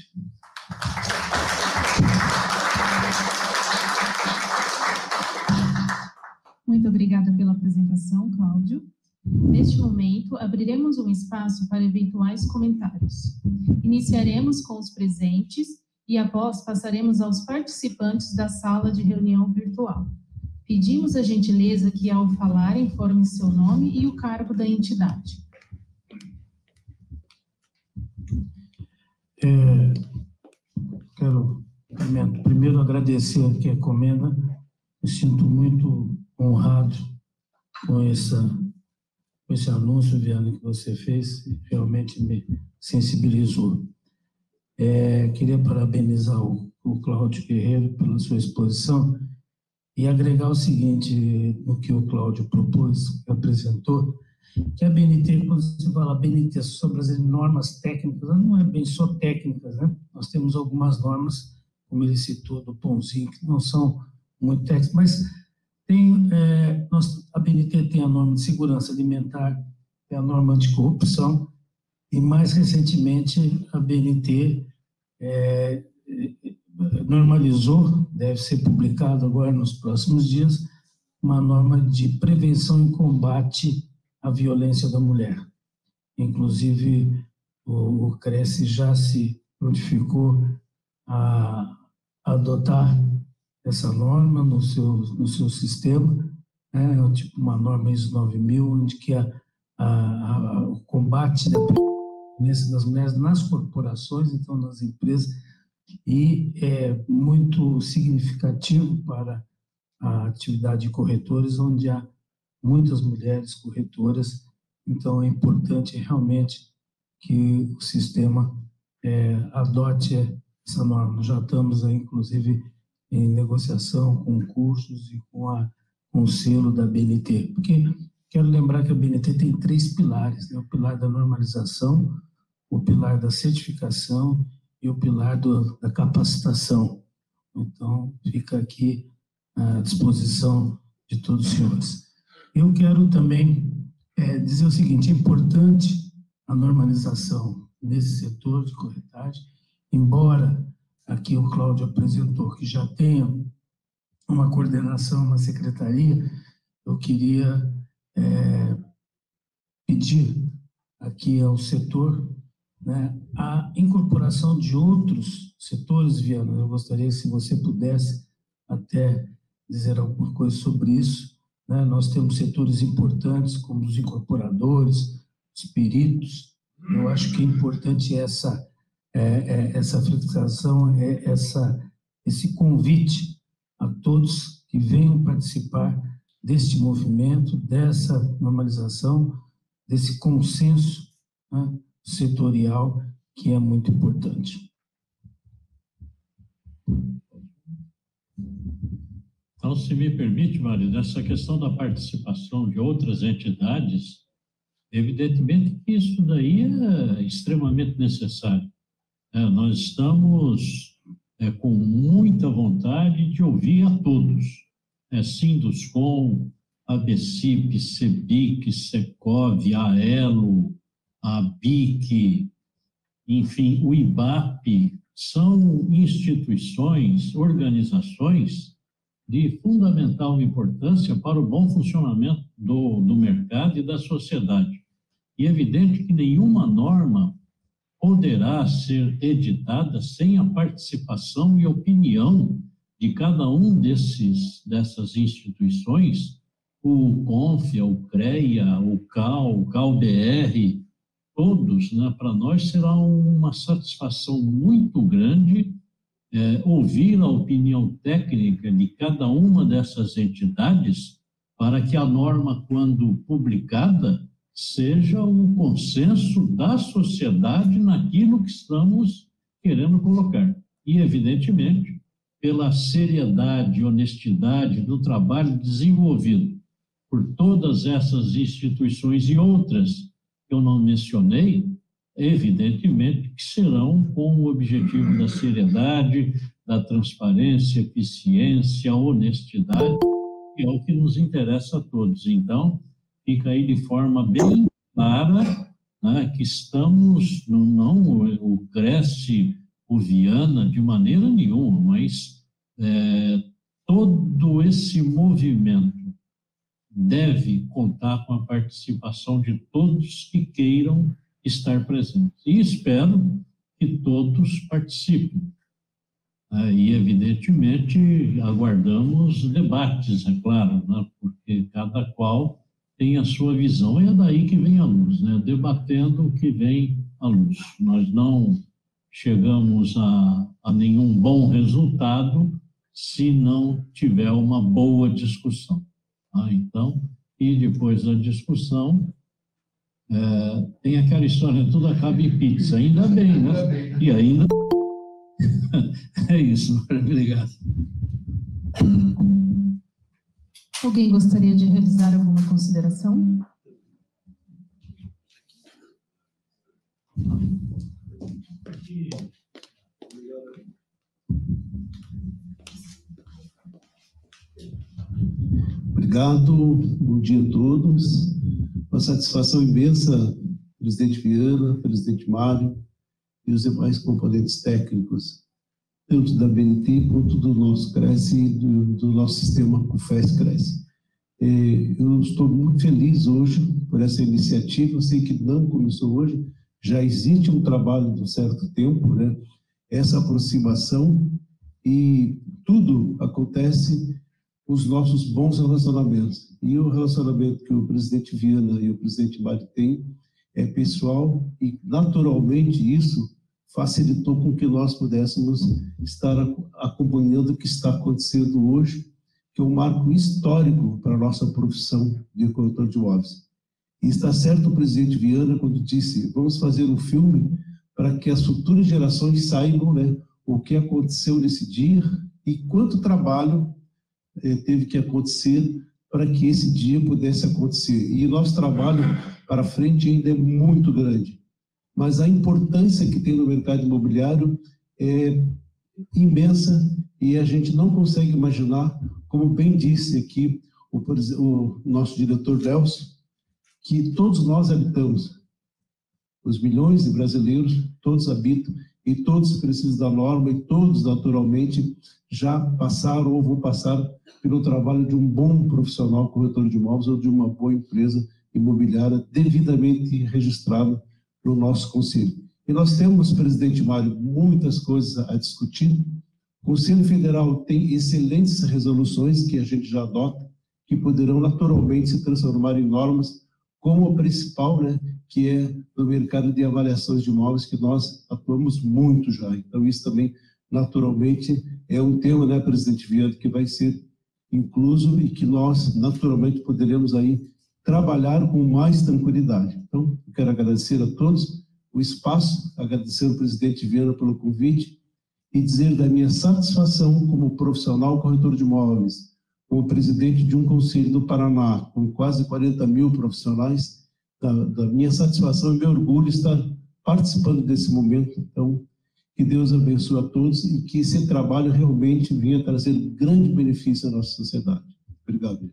Muito obrigada pela apresentação, Cláudio. Neste momento, abriremos um espaço para eventuais comentários. Iniciaremos com os presentes e, após, passaremos aos participantes da sala de reunião virtual. Pedimos a gentileza que, ao falar, informe seu nome e o cargo da entidade. É, quero primeiro agradecer aqui a comenda. Me sinto muito honrado com, essa, esse anúncio, Viana, que você fez, realmente me sensibilizou. É, queria parabenizar o, o Cláudio Guerreiro pela sua exposição e agregar o seguinte no que o Cláudio propôs, apresentou, que a BNT, quando se fala BNT sobre as normas técnicas, não é bem só técnicas, né? Nós temos algumas normas, como ele citou, do Pãozinho, que não são muito técnicas, mas tem, é, nós, a BNT tem a norma de segurança alimentar, tem a norma anticorrupção, e mais recentemente a BNT é, normalizou, deve ser publicado agora nos próximos dias, uma norma de prevenção e combate à violência da mulher. Inclusive, o, o Cresce já se prontificou a adotar essa norma no seu, no seu sistema, né? é tipo uma norma ISO 9000, onde que a, a, a, o combate da violência das mulheres nas corporações, então nas empresas, e é muito significativo para a atividade de corretores, onde há muitas mulheres corretoras, então é importante realmente que o sistema é, adote essa norma. Já estamos, aí, inclusive, em negociação com cursos e com, a, com o selo da BNT. Porque quero lembrar que a BNT tem três pilares, né? o pilar da normalização, o pilar da certificação e o pilar do, da capacitação. Então, fica aqui à disposição de todos os senhores. Eu quero também é, dizer o seguinte, é importante a normalização nesse setor de corretagem, embora aqui o Cláudio apresentou, que já tenha uma coordenação, uma secretaria, eu queria é, pedir aqui ao setor né, a incorporação de outros setores, Viana. Eu gostaria, se você pudesse até dizer alguma coisa sobre isso. Né? Nós temos setores importantes, como os incorporadores, os peritos. Eu acho que é importante essa é, é, essa fixação, é essa, esse convite a todos que venham participar deste movimento, dessa normalização, desse consenso né, setorial que é muito importante. Então, se me permite, Mário, nessa questão da participação de outras entidades, evidentemente que isso daí é extremamente necessário. É, nós estamos é, com muita vontade de ouvir a todos. É, Sinduscom, ABCIP, CEBIC, SECOV, AELO, a BIC, enfim, o IBAP, são instituições, organizações de fundamental importância para o bom funcionamento do, do mercado e da sociedade. E é evidente que nenhuma norma poderá ser editada sem a participação e opinião de cada um desses dessas instituições, o CONFIA, o CREA, o CAL, o CAL-BR, todos, né, para nós será uma satisfação muito grande é, ouvir a opinião técnica de cada uma dessas entidades para que a norma, quando publicada, seja o consenso da sociedade naquilo que estamos querendo colocar. E, evidentemente, pela seriedade e honestidade do trabalho desenvolvido por todas essas instituições e outras que eu não mencionei, evidentemente que serão com o objetivo da seriedade, da transparência, eficiência, honestidade, que é o que nos interessa a todos. Então, fica aí de forma bem clara né, que estamos, não, não o Cresce o Viana de maneira nenhuma, mas é, todo esse movimento deve contar com a participação de todos que queiram estar presentes. E espero que todos participem. E, evidentemente, aguardamos debates, é claro, né? porque cada qual tem a sua visão, e é daí que vem a luz, né? debatendo o que vem à luz. Nós não chegamos a, a nenhum bom resultado se não tiver uma boa discussão. Tá? Então, e depois da discussão, é, tem aquela história, tudo acaba em pizza, ainda bem, né? E ainda. é isso, obrigado. Alguém gostaria de realizar alguma consideração? Obrigado, bom dia a todos. Uma satisfação imensa, presidente Viana, presidente Mário e os demais componentes técnicos, tanto da BNT quanto do nosso Cresce do, do nosso sistema CUFES Cresce. É, eu estou muito feliz hoje por essa iniciativa, sei que não começou hoje, já existe um trabalho de um certo tempo, né? essa aproximação e tudo acontece os nossos bons relacionamentos. E o relacionamento que o presidente Viana e o presidente Mário têm é pessoal e, naturalmente, isso facilitou com que nós pudéssemos estar acompanhando o que está acontecendo hoje, que é um marco histórico para a nossa profissão de corretor de imóveis. E está certo o presidente Viana quando disse, vamos fazer um filme para que as futuras gerações saibam né, o que aconteceu nesse dia e quanto trabalho eh, teve que acontecer para que esse dia pudesse acontecer. E nosso trabalho para frente ainda é muito grande. Mas a importância que tem no mercado imobiliário é imensa e a gente não consegue imaginar, como bem disse aqui o, o nosso diretor Delcio, que todos nós habitamos. Os milhões de brasileiros, todos habitam e todos precisam da norma e todos, naturalmente, já passaram ou vão passar pelo trabalho de um bom profissional corretor de imóveis ou de uma boa empresa imobiliária devidamente registrada no nosso conselho. E nós temos, presidente Mário, muitas coisas a discutir. O Conselho Federal tem excelentes resoluções que a gente já adota, que poderão naturalmente se transformar em normas, como a principal, né, que é no mercado de avaliações de imóveis, que nós atuamos muito já. Então, isso também, naturalmente, é um tema, né, presidente Viana, que vai ser incluso e que nós, naturalmente, poderemos aí trabalhar com mais tranquilidade. Então, eu quero agradecer a todos o espaço, agradecer ao presidente Vieira pelo convite e dizer da minha satisfação como profissional corretor de imóveis, como presidente de um conselho do Paraná, com quase 40 mil profissionais, da, da minha satisfação e meu orgulho estar participando desse momento. Então, que Deus abençoe a todos e que esse trabalho realmente venha trazer grande benefício à nossa sociedade. Obrigado.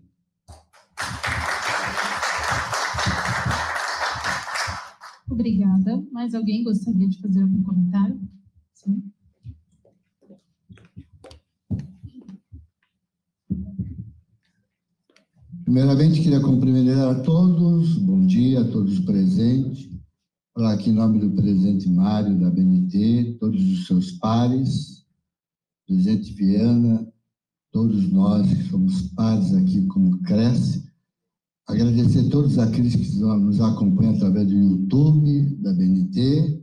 Obrigada. Mais alguém gostaria de fazer algum comentário? Sim. Primeiramente, queria cumprimentar a todos, bom dia a todos presentes. Falar aqui em nome do presidente Mário, da BNT, todos os seus pares, presidente Viana, todos nós que somos pares aqui como Cresce. Agradecer a todos aqueles que nos acompanham através do YouTube, da BNT,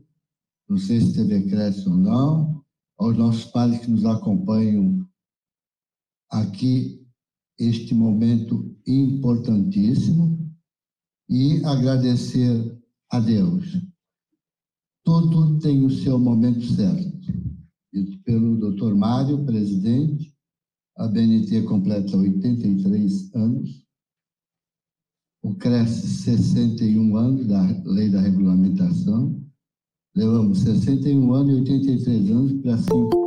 não sei se TV Cresce ou não, aos nossos pares que nos acompanham aqui este momento importantíssimo e agradecer a Deus. Tudo tem o seu momento certo. Dito pelo Dr. Mário, presidente, a BNT completa 83 anos, o cresce 61 anos da lei da regulamentação, levamos 61 anos e 83 anos para cinco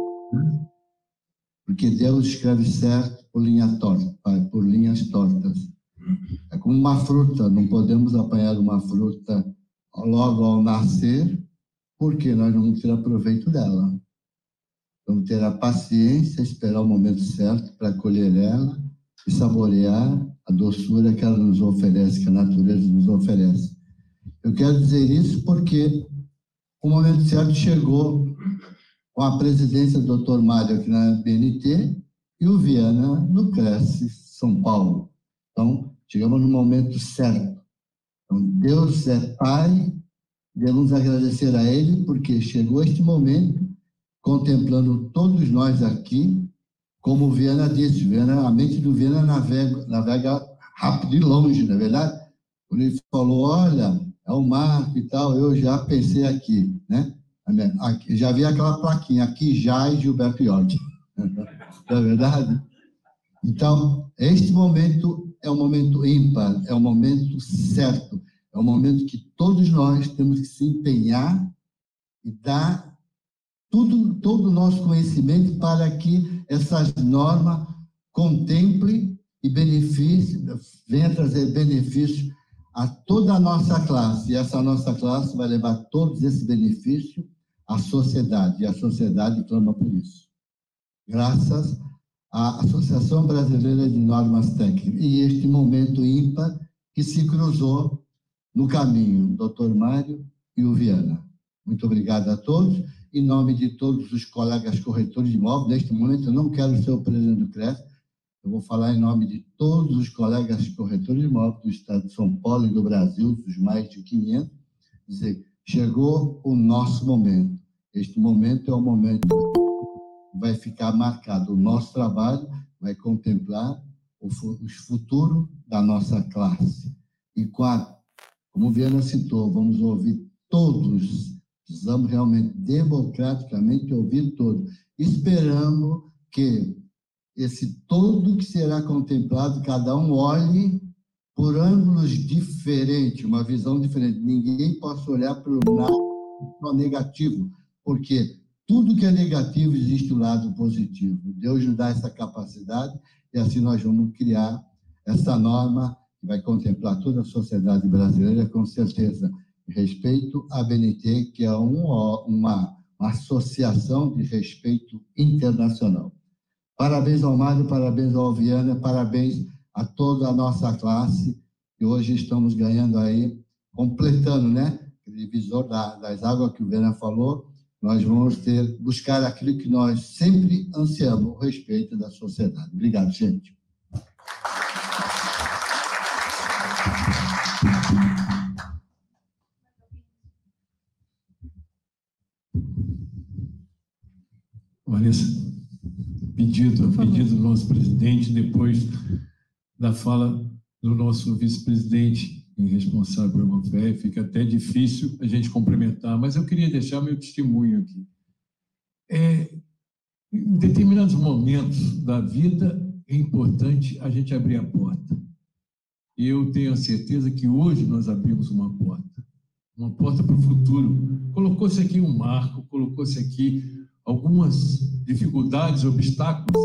porque Deus escreve certo por, linha torta, por linhas tortas. É como uma fruta, não podemos apanhar uma fruta logo ao nascer, porque nós vamos ter proveito dela. Vamos ter a paciência, esperar o momento certo para colher ela e saborear a doçura que ela nos oferece, que a natureza nos oferece. Eu quero dizer isso porque o momento certo chegou com a presidência do Dr. Mário aqui na BNT e o Viana no Cresce São Paulo. Então, chegamos no momento certo. Então, Deus é Pai, devemos agradecer a Ele, porque chegou este momento, contemplando todos nós aqui, como o Viana disse, Viana, a mente do Viana navega, navega rápido e longe, não é verdade? Quando ele falou, olha, é o marco e tal, eu já pensei aqui, né? Já vi aquela plaquinha, aqui já Gilberto York. não é verdade? Então, este momento é um momento ímpar, é um momento certo, é um momento que todos nós temos que se empenhar e dar tudo, todo o nosso conhecimento para que essas normas contemplem e benefício, venha trazer benefício a toda a nossa classe. E essa nossa classe vai levar todos esses benefícios à sociedade, e a sociedade clama por isso. Graças a Associação Brasileira de Normas Técnicas, e este momento ímpar que se cruzou no caminho, doutor Mário e o Viana. Muito obrigado a todos. Em nome de todos os colegas corretores de imóveis, neste momento eu não quero ser o presidente do CREF, eu vou falar em nome de todos os colegas corretores de imóveis do Estado de São Paulo e do Brasil, dos mais de 500, dizer, chegou o nosso momento. Este momento é o momento vai ficar marcado. O nosso trabalho vai contemplar o futuro da nossa classe. E quatro, como o Viana citou, vamos ouvir todos, precisamos realmente democraticamente ouvir todos. Esperamos que esse todo que será contemplado, cada um olhe por ângulos diferentes, uma visão diferente. Ninguém possa olhar para o lado negativo, porque tudo que é negativo existe o um lado positivo. Deus nos dá essa capacidade e assim nós vamos criar essa norma que vai contemplar toda a sociedade brasileira, com certeza. Respeito à BNT, que é um, uma, uma associação de respeito internacional. Parabéns ao Mário, parabéns ao Viana, parabéns a toda a nossa classe, que hoje estamos ganhando aí, completando, né? O divisor da, das águas que o Viana falou, nós vamos ter, buscar aquilo que nós sempre ansiamos, o respeito da sociedade. Obrigado, gente. Vanessa. pedido, pedido do nosso presidente, depois da fala do nosso vice-presidente responsável pelo Mafé, fica até difícil a gente complementar, mas eu queria deixar meu testemunho aqui. É, em determinados momentos da vida, é importante a gente abrir a porta. E eu tenho a certeza que hoje nós abrimos uma porta, uma porta para o futuro. Colocou-se aqui um marco, colocou-se aqui algumas dificuldades, obstáculos.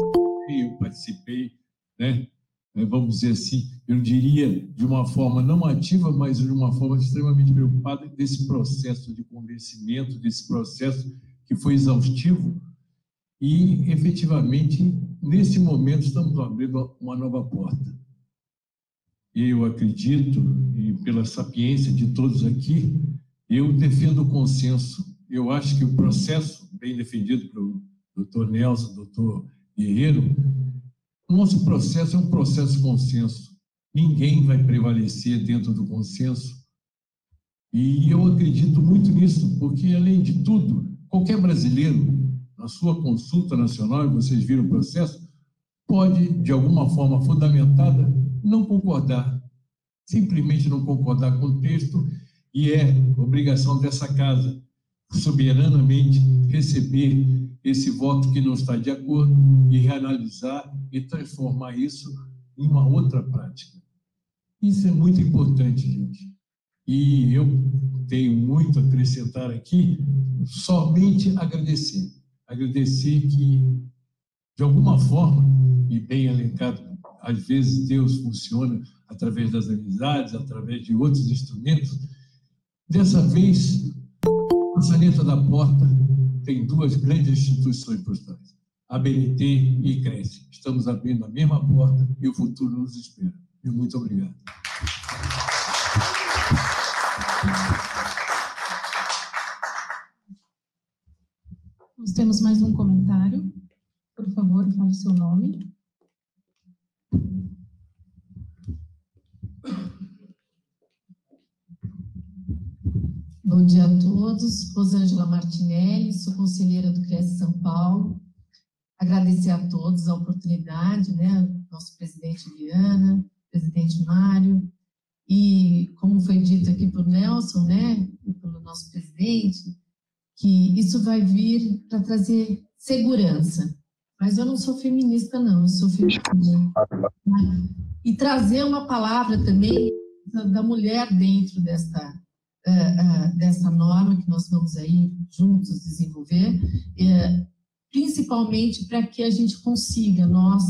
Eu participei, né? É, vamos dizer assim, eu diria de uma forma não ativa, mas de uma forma extremamente preocupada desse processo de convencimento, desse processo que foi exaustivo. E, efetivamente, nesse momento, estamos abrindo uma nova porta. Eu acredito, e pela sapiência de todos aqui, eu defendo o consenso. Eu acho que o processo, bem defendido pelo doutor Nelson, doutor Guerreiro, nosso processo é um processo de consenso. Ninguém vai prevalecer dentro do consenso. E eu acredito muito nisso, porque, além de tudo, qualquer brasileiro, na sua consulta nacional, e vocês viram o processo, pode, de alguma forma fundamentada, não concordar. Simplesmente não concordar com o texto, e é obrigação dessa casa, soberanamente, receber esse voto que não está de acordo e reanalisar e transformar isso em uma outra prática. Isso é muito importante, gente. E eu tenho muito a acrescentar aqui, somente agradecer. Agradecer que, de alguma forma, e bem elencado, às vezes Deus funciona através das amizades, através de outros instrumentos. Dessa vez, a saneta da porta tem duas grandes instituições por trás, a BNT e Cresce. Estamos abrindo a mesma porta e o futuro nos espera. E muito obrigado. Nós temos mais um comentário. Por favor, fale seu nome. Bom dia a todos. Rosângela Martinelli, sou conselheira do CRES São Paulo. Agradecer a todos a oportunidade, né? Nosso presidente Viana, presidente Mário, e como foi dito aqui por Nelson, né? E pelo nosso presidente, que isso vai vir para trazer segurança. Mas eu não sou feminista, não, eu sou feminista. E trazer uma palavra também da mulher dentro desta uh, dessa norma que nós vamos aí juntos desenvolver, uh, principalmente para que a gente consiga, nós,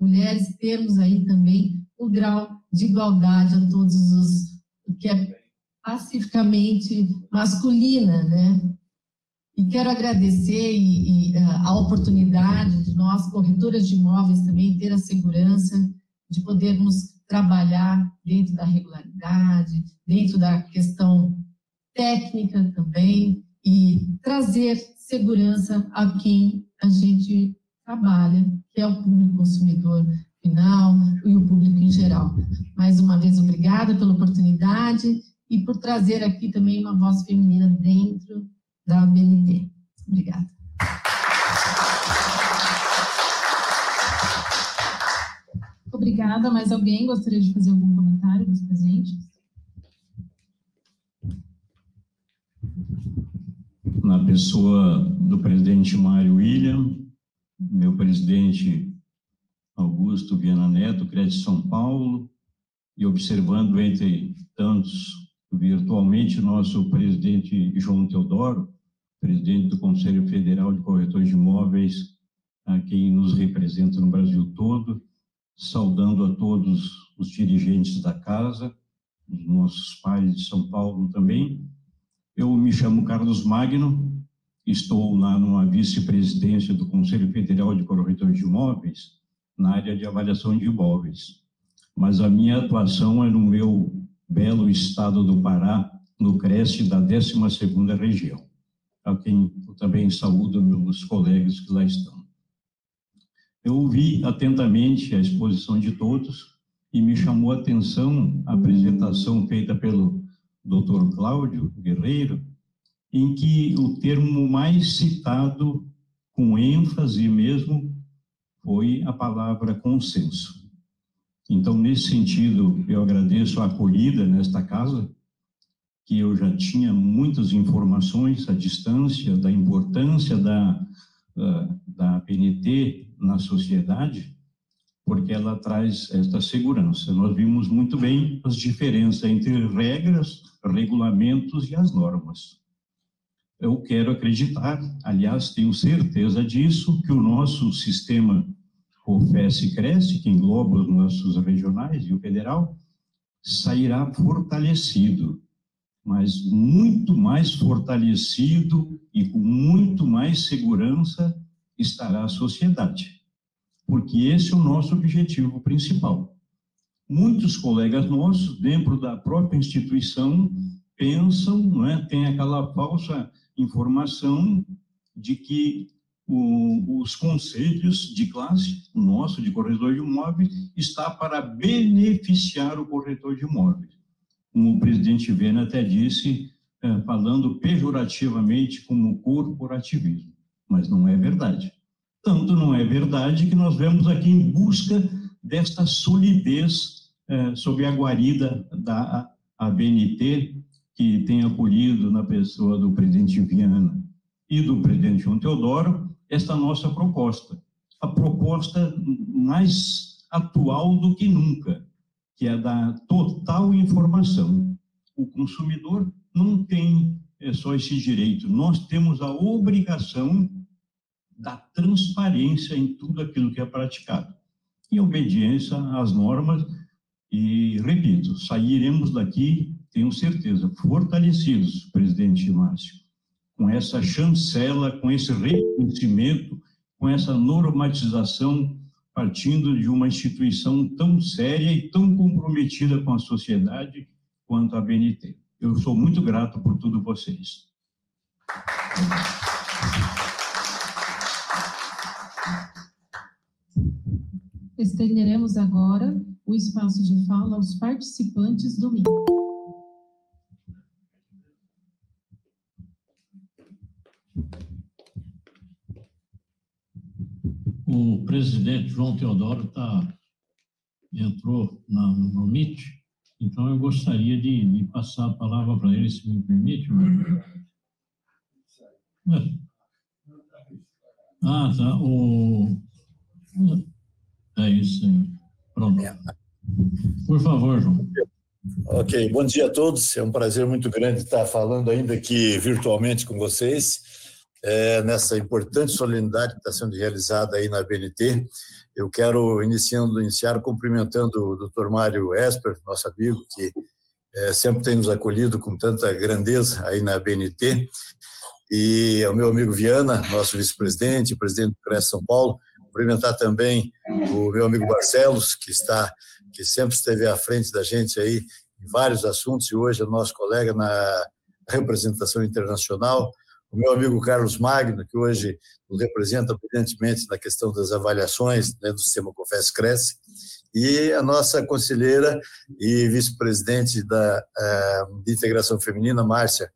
mulheres, termos aí também o grau de igualdade a todos os, que é pacificamente masculina, né? E quero agradecer e, e, a oportunidade de nós, corretoras de imóveis, também ter a segurança de podermos trabalhar dentro da regularidade, dentro da questão técnica também e trazer segurança a quem a gente trabalha, que é o público consumidor final e o público em geral. Mais uma vez, obrigada pela oportunidade e por trazer aqui também uma voz feminina dentro da BNT. Obrigada. Obrigada. Mais alguém gostaria de fazer algum comentário dos presentes? na pessoa do presidente Mário William, meu presidente Augusto Viana Neto, Crédito São Paulo, e observando entre tantos virtualmente nosso presidente João Teodoro, presidente do Conselho Federal de Corretores de Imóveis, a quem nos representa no Brasil todo, saudando a todos os dirigentes da casa, os nossos pais de São Paulo também, eu me chamo Carlos Magno, estou lá numa vice-presidência do Conselho Federal de Corretores de Imóveis, na área de avaliação de imóveis. Mas a minha atuação é no meu belo estado do Pará, no Cresce da 12ª região, a quem eu também saúdo meus colegas que lá estão. Eu ouvi atentamente a exposição de todos e me chamou a atenção a apresentação feita pelo Dr. Cláudio Guerreiro, em que o termo mais citado com ênfase mesmo foi a palavra consenso. Então, nesse sentido, eu agradeço a acolhida nesta casa, que eu já tinha muitas informações à distância da importância da, da PNT na sociedade, porque ela traz esta segurança. Nós vimos muito bem as diferenças entre regras, regulamentos e as normas. Eu quero acreditar, aliás, tenho certeza disso, que o nosso sistema COFES cresce, que engloba os nossos regionais e o federal, sairá fortalecido mas muito mais fortalecido e com muito mais segurança estará a sociedade, porque esse é o nosso objetivo principal. Muitos colegas nossos, dentro da própria instituição, pensam, não é, tem aquela falsa informação de que o, os conselhos de classe, o nosso de corretor de imóveis, está para beneficiar o corretor de imóveis. Como o presidente Viana até disse, é, falando pejorativamente como corporativismo, mas não é verdade. Tanto não é verdade que nós vemos aqui em busca desta solidez é, sob a guarida da ABNT, que tem acolhido na pessoa do presidente Viana e do presidente João Teodoro, esta nossa proposta. A proposta mais atual do que nunca, que é da total informação. O consumidor não tem é, só esse direito, nós temos a obrigação da transparência em tudo aquilo que é praticado, em obediência às normas, e repito, sairemos daqui, tenho certeza, fortalecidos, presidente Márcio, com essa chancela, com esse reconhecimento, com essa normatização partindo de uma instituição tão séria e tão comprometida com a sociedade quanto a BNT. Eu sou muito grato por tudo vocês. Estenderemos agora o espaço de fala aos participantes do MIT. o presidente João Teodoro tá, entrou na, no MIT, então eu gostaria de, de passar a palavra para ele, se me permite. Ah, tá. O... É isso aí. Pronto. Por favor, João. Ok, bom dia a todos. É um prazer muito grande estar falando ainda aqui virtualmente com vocês é, nessa importante solenidade que está sendo realizada aí na BNT. Eu quero, iniciando, iniciar cumprimentando o doutor Mário Esper, nosso amigo, que é, sempre tem nos acolhido com tanta grandeza aí na BNT, e ao meu amigo Viana, nosso vice-presidente, presidente do CRES São Paulo, cumprimentar também o meu amigo Barcelos, que está, que sempre esteve à frente da gente aí em vários assuntos, e hoje é nosso colega na representação internacional, o meu amigo Carlos Magno, que hoje nos representa brilhantemente na questão das avaliações né, do sistema Confess Cresce, e a nossa conselheira e vice-presidente da uh, de Integração Feminina, Márcia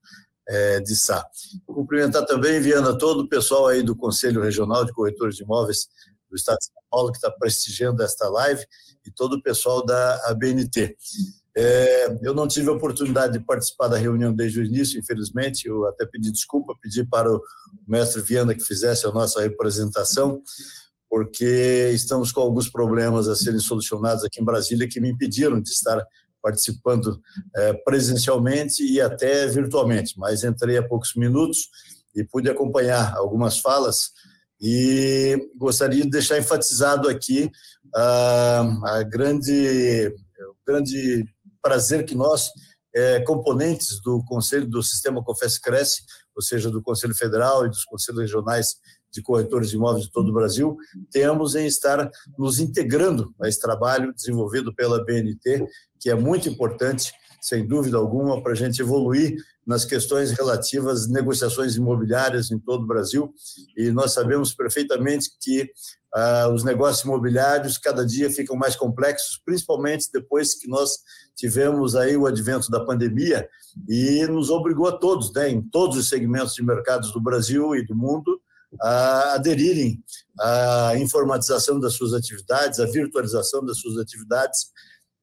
uh, de Sá. Cumprimentar também, Viana, todo o pessoal aí do Conselho Regional de Corretores de Imóveis do Estado de São Paulo, que está prestigiando esta live, e todo o pessoal da ABNT. É, eu não tive a oportunidade de participar da reunião desde o início, infelizmente. Eu até pedi desculpa, pedi para o mestre Viana que fizesse a nossa representação, porque estamos com alguns problemas a serem solucionados aqui em Brasília que me impediram de estar participando é, presencialmente e até virtualmente. Mas entrei há poucos minutos e pude acompanhar algumas falas e gostaria de deixar enfatizado aqui a, a grande, grande prazer que nós, é, componentes do Conselho do Sistema Confesse Cresce, ou seja, do Conselho Federal e dos Conselhos Regionais de Corretores de Imóveis de todo o Brasil, temos em estar nos integrando a esse trabalho desenvolvido pela BNT, que é muito importante, sem dúvida alguma, para a gente evoluir nas questões relativas às negociações imobiliárias em todo o Brasil. E nós sabemos perfeitamente que ah, os negócios imobiliários cada dia ficam mais complexos, principalmente depois que nós tivemos aí o advento da pandemia e nos obrigou a todos, né, em todos os segmentos de mercados do Brasil e do mundo, a aderirem à informatização das suas atividades, à virtualização das suas atividades,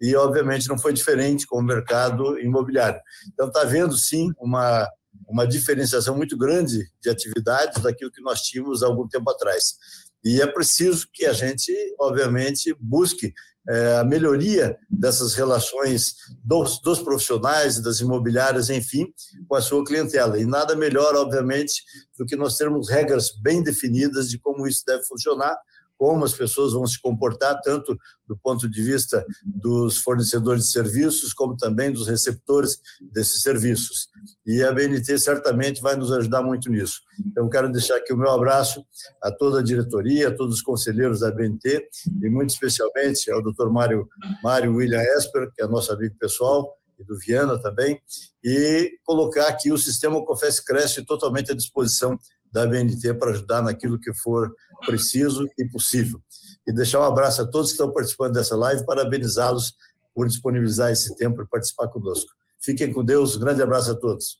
e obviamente não foi diferente com o mercado imobiliário. Então está havendo sim uma uma diferenciação muito grande de atividades daquilo que nós tínhamos há algum tempo atrás. E é preciso que a gente, obviamente, busque é, a melhoria dessas relações dos, dos profissionais, das imobiliárias, enfim, com a sua clientela. E nada melhor, obviamente, do que nós termos regras bem definidas de como isso deve funcionar, como as pessoas vão se comportar, tanto do ponto de vista dos fornecedores de serviços, como também dos receptores desses serviços. E a BNT certamente vai nos ajudar muito nisso. Então, quero deixar aqui o meu abraço a toda a diretoria, a todos os conselheiros da BNT, e muito especialmente ao doutor Mário, Mário William Esper, que é nosso amigo pessoal, e do Viana também, e colocar aqui o sistema Confesse Cresce totalmente à disposição da BNT para ajudar naquilo que for preciso e possível. E deixar um abraço a todos que estão participando dessa live, parabenizá-los por disponibilizar esse tempo para participar conosco. Fiquem com Deus, um grande abraço a todos.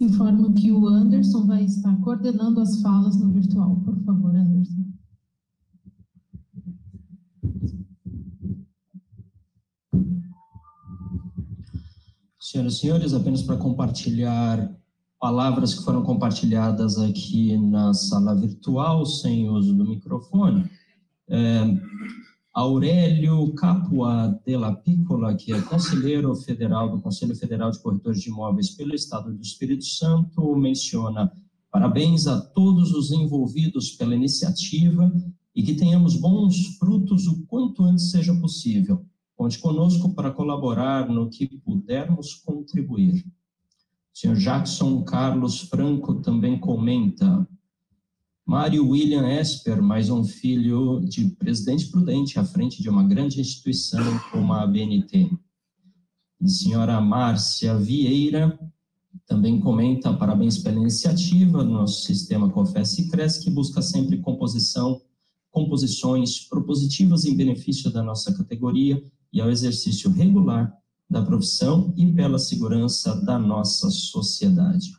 Informo que o Anderson vai estar coordenando as falas no virtual. Por favor, Anderson. Senhoras e senhores, apenas para compartilhar palavras que foram compartilhadas aqui na sala virtual, sem uso do microfone. É, Aurélio Capua de la Piccola, que é conselheiro federal do Conselho Federal de Corretores de Imóveis pelo Estado do Espírito Santo, menciona parabéns a todos os envolvidos pela iniciativa e que tenhamos bons frutos o quanto antes seja possível. Conte conosco para colaborar no que pudermos contribuir. O senhor Jackson Carlos Franco também comenta. Mário William Esper, mais um filho de presidente prudente à frente de uma grande instituição como a ABNT. E senhora Márcia Vieira também comenta parabéns pela iniciativa do nosso sistema Confesse e Cresce, que busca sempre composição, composições propositivas em benefício da nossa categoria e ao exercício regular da profissão e pela segurança da nossa sociedade.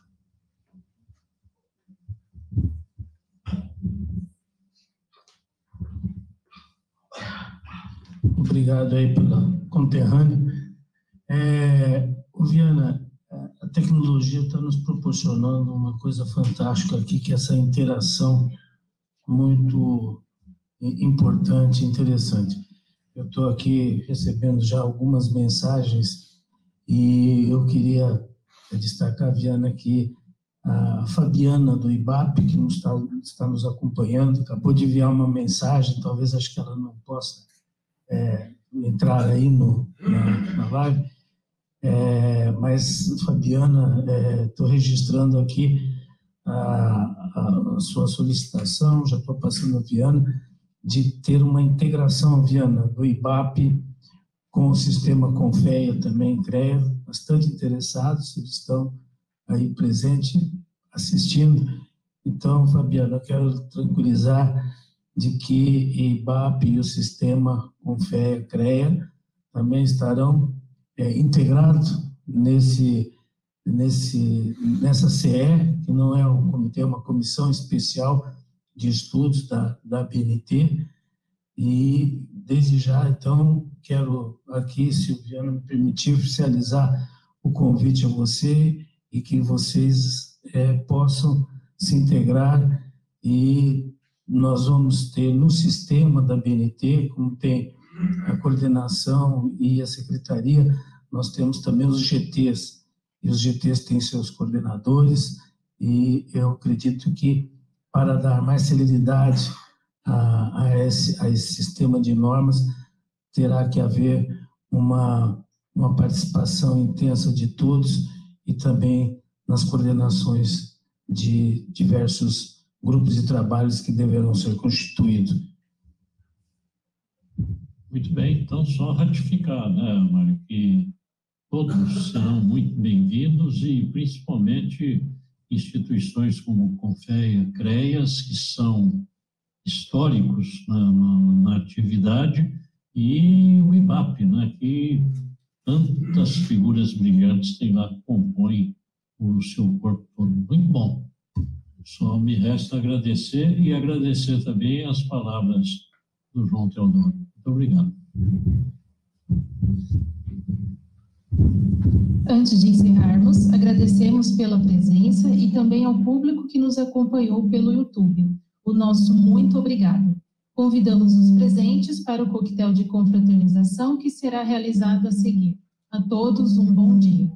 Obrigado aí pela conterrânea. É, Viana, a tecnologia está nos proporcionando uma coisa fantástica aqui, que é essa interação muito importante, interessante. Eu estou aqui recebendo já algumas mensagens e eu queria destacar, Viana, que a Fabiana do IBAP, que nos está, está nos acompanhando, acabou de enviar uma mensagem, talvez acho que ela não possa é, entrar aí no, na, na live, é, mas, Fabiana, estou é, registrando aqui a, a, sua solicitação, já estou passando a Viana, de ter uma integração, Viana, do IBAP com o sistema Confeia também, CREA, bastante interessados, eles estão aí presentes, assistindo. Então, Fabiana, eu quero tranquilizar de que IBAP e o sistema Confeia, CREA também estarão é, integrados nesse, nesse, nessa CE, que não é um comitê, é uma comissão especial de estudos da, da BNT, e desde já, então, quero aqui, Silviana, me permitir oficializar o convite a você e que vocês é, possam se integrar. E nós vamos ter no sistema da BNT, como tem a coordenação e a secretaria, nós temos também os GTs, e os GTs têm seus coordenadores, e eu acredito que para dar mais celeridade a, a, esse, a esse sistema de normas, terá que haver uma, uma participação intensa de todos e também nas coordenações de diversos grupos de trabalhos que deverão ser constituídos. Muito bem, então só ratificar, né, Mário, que todos serão muito bem-vindos e principalmente instituições como Confeia, CREAS, que são históricos na, na, na atividade, e o IBAP, né, que tantas figuras brilhantes tem lá que compõem o seu corpo todo. Muito bom. Só me resta agradecer e agradecer também as palavras do João Teodoro. Muito obrigado. Antes de encerrarmos, agradecemos pela presença e também ao público que nos acompanhou pelo YouTube. O nosso muito obrigado. Convidamos os presentes para o coquetel de confraternização que será realizado a seguir. A todos um bom dia.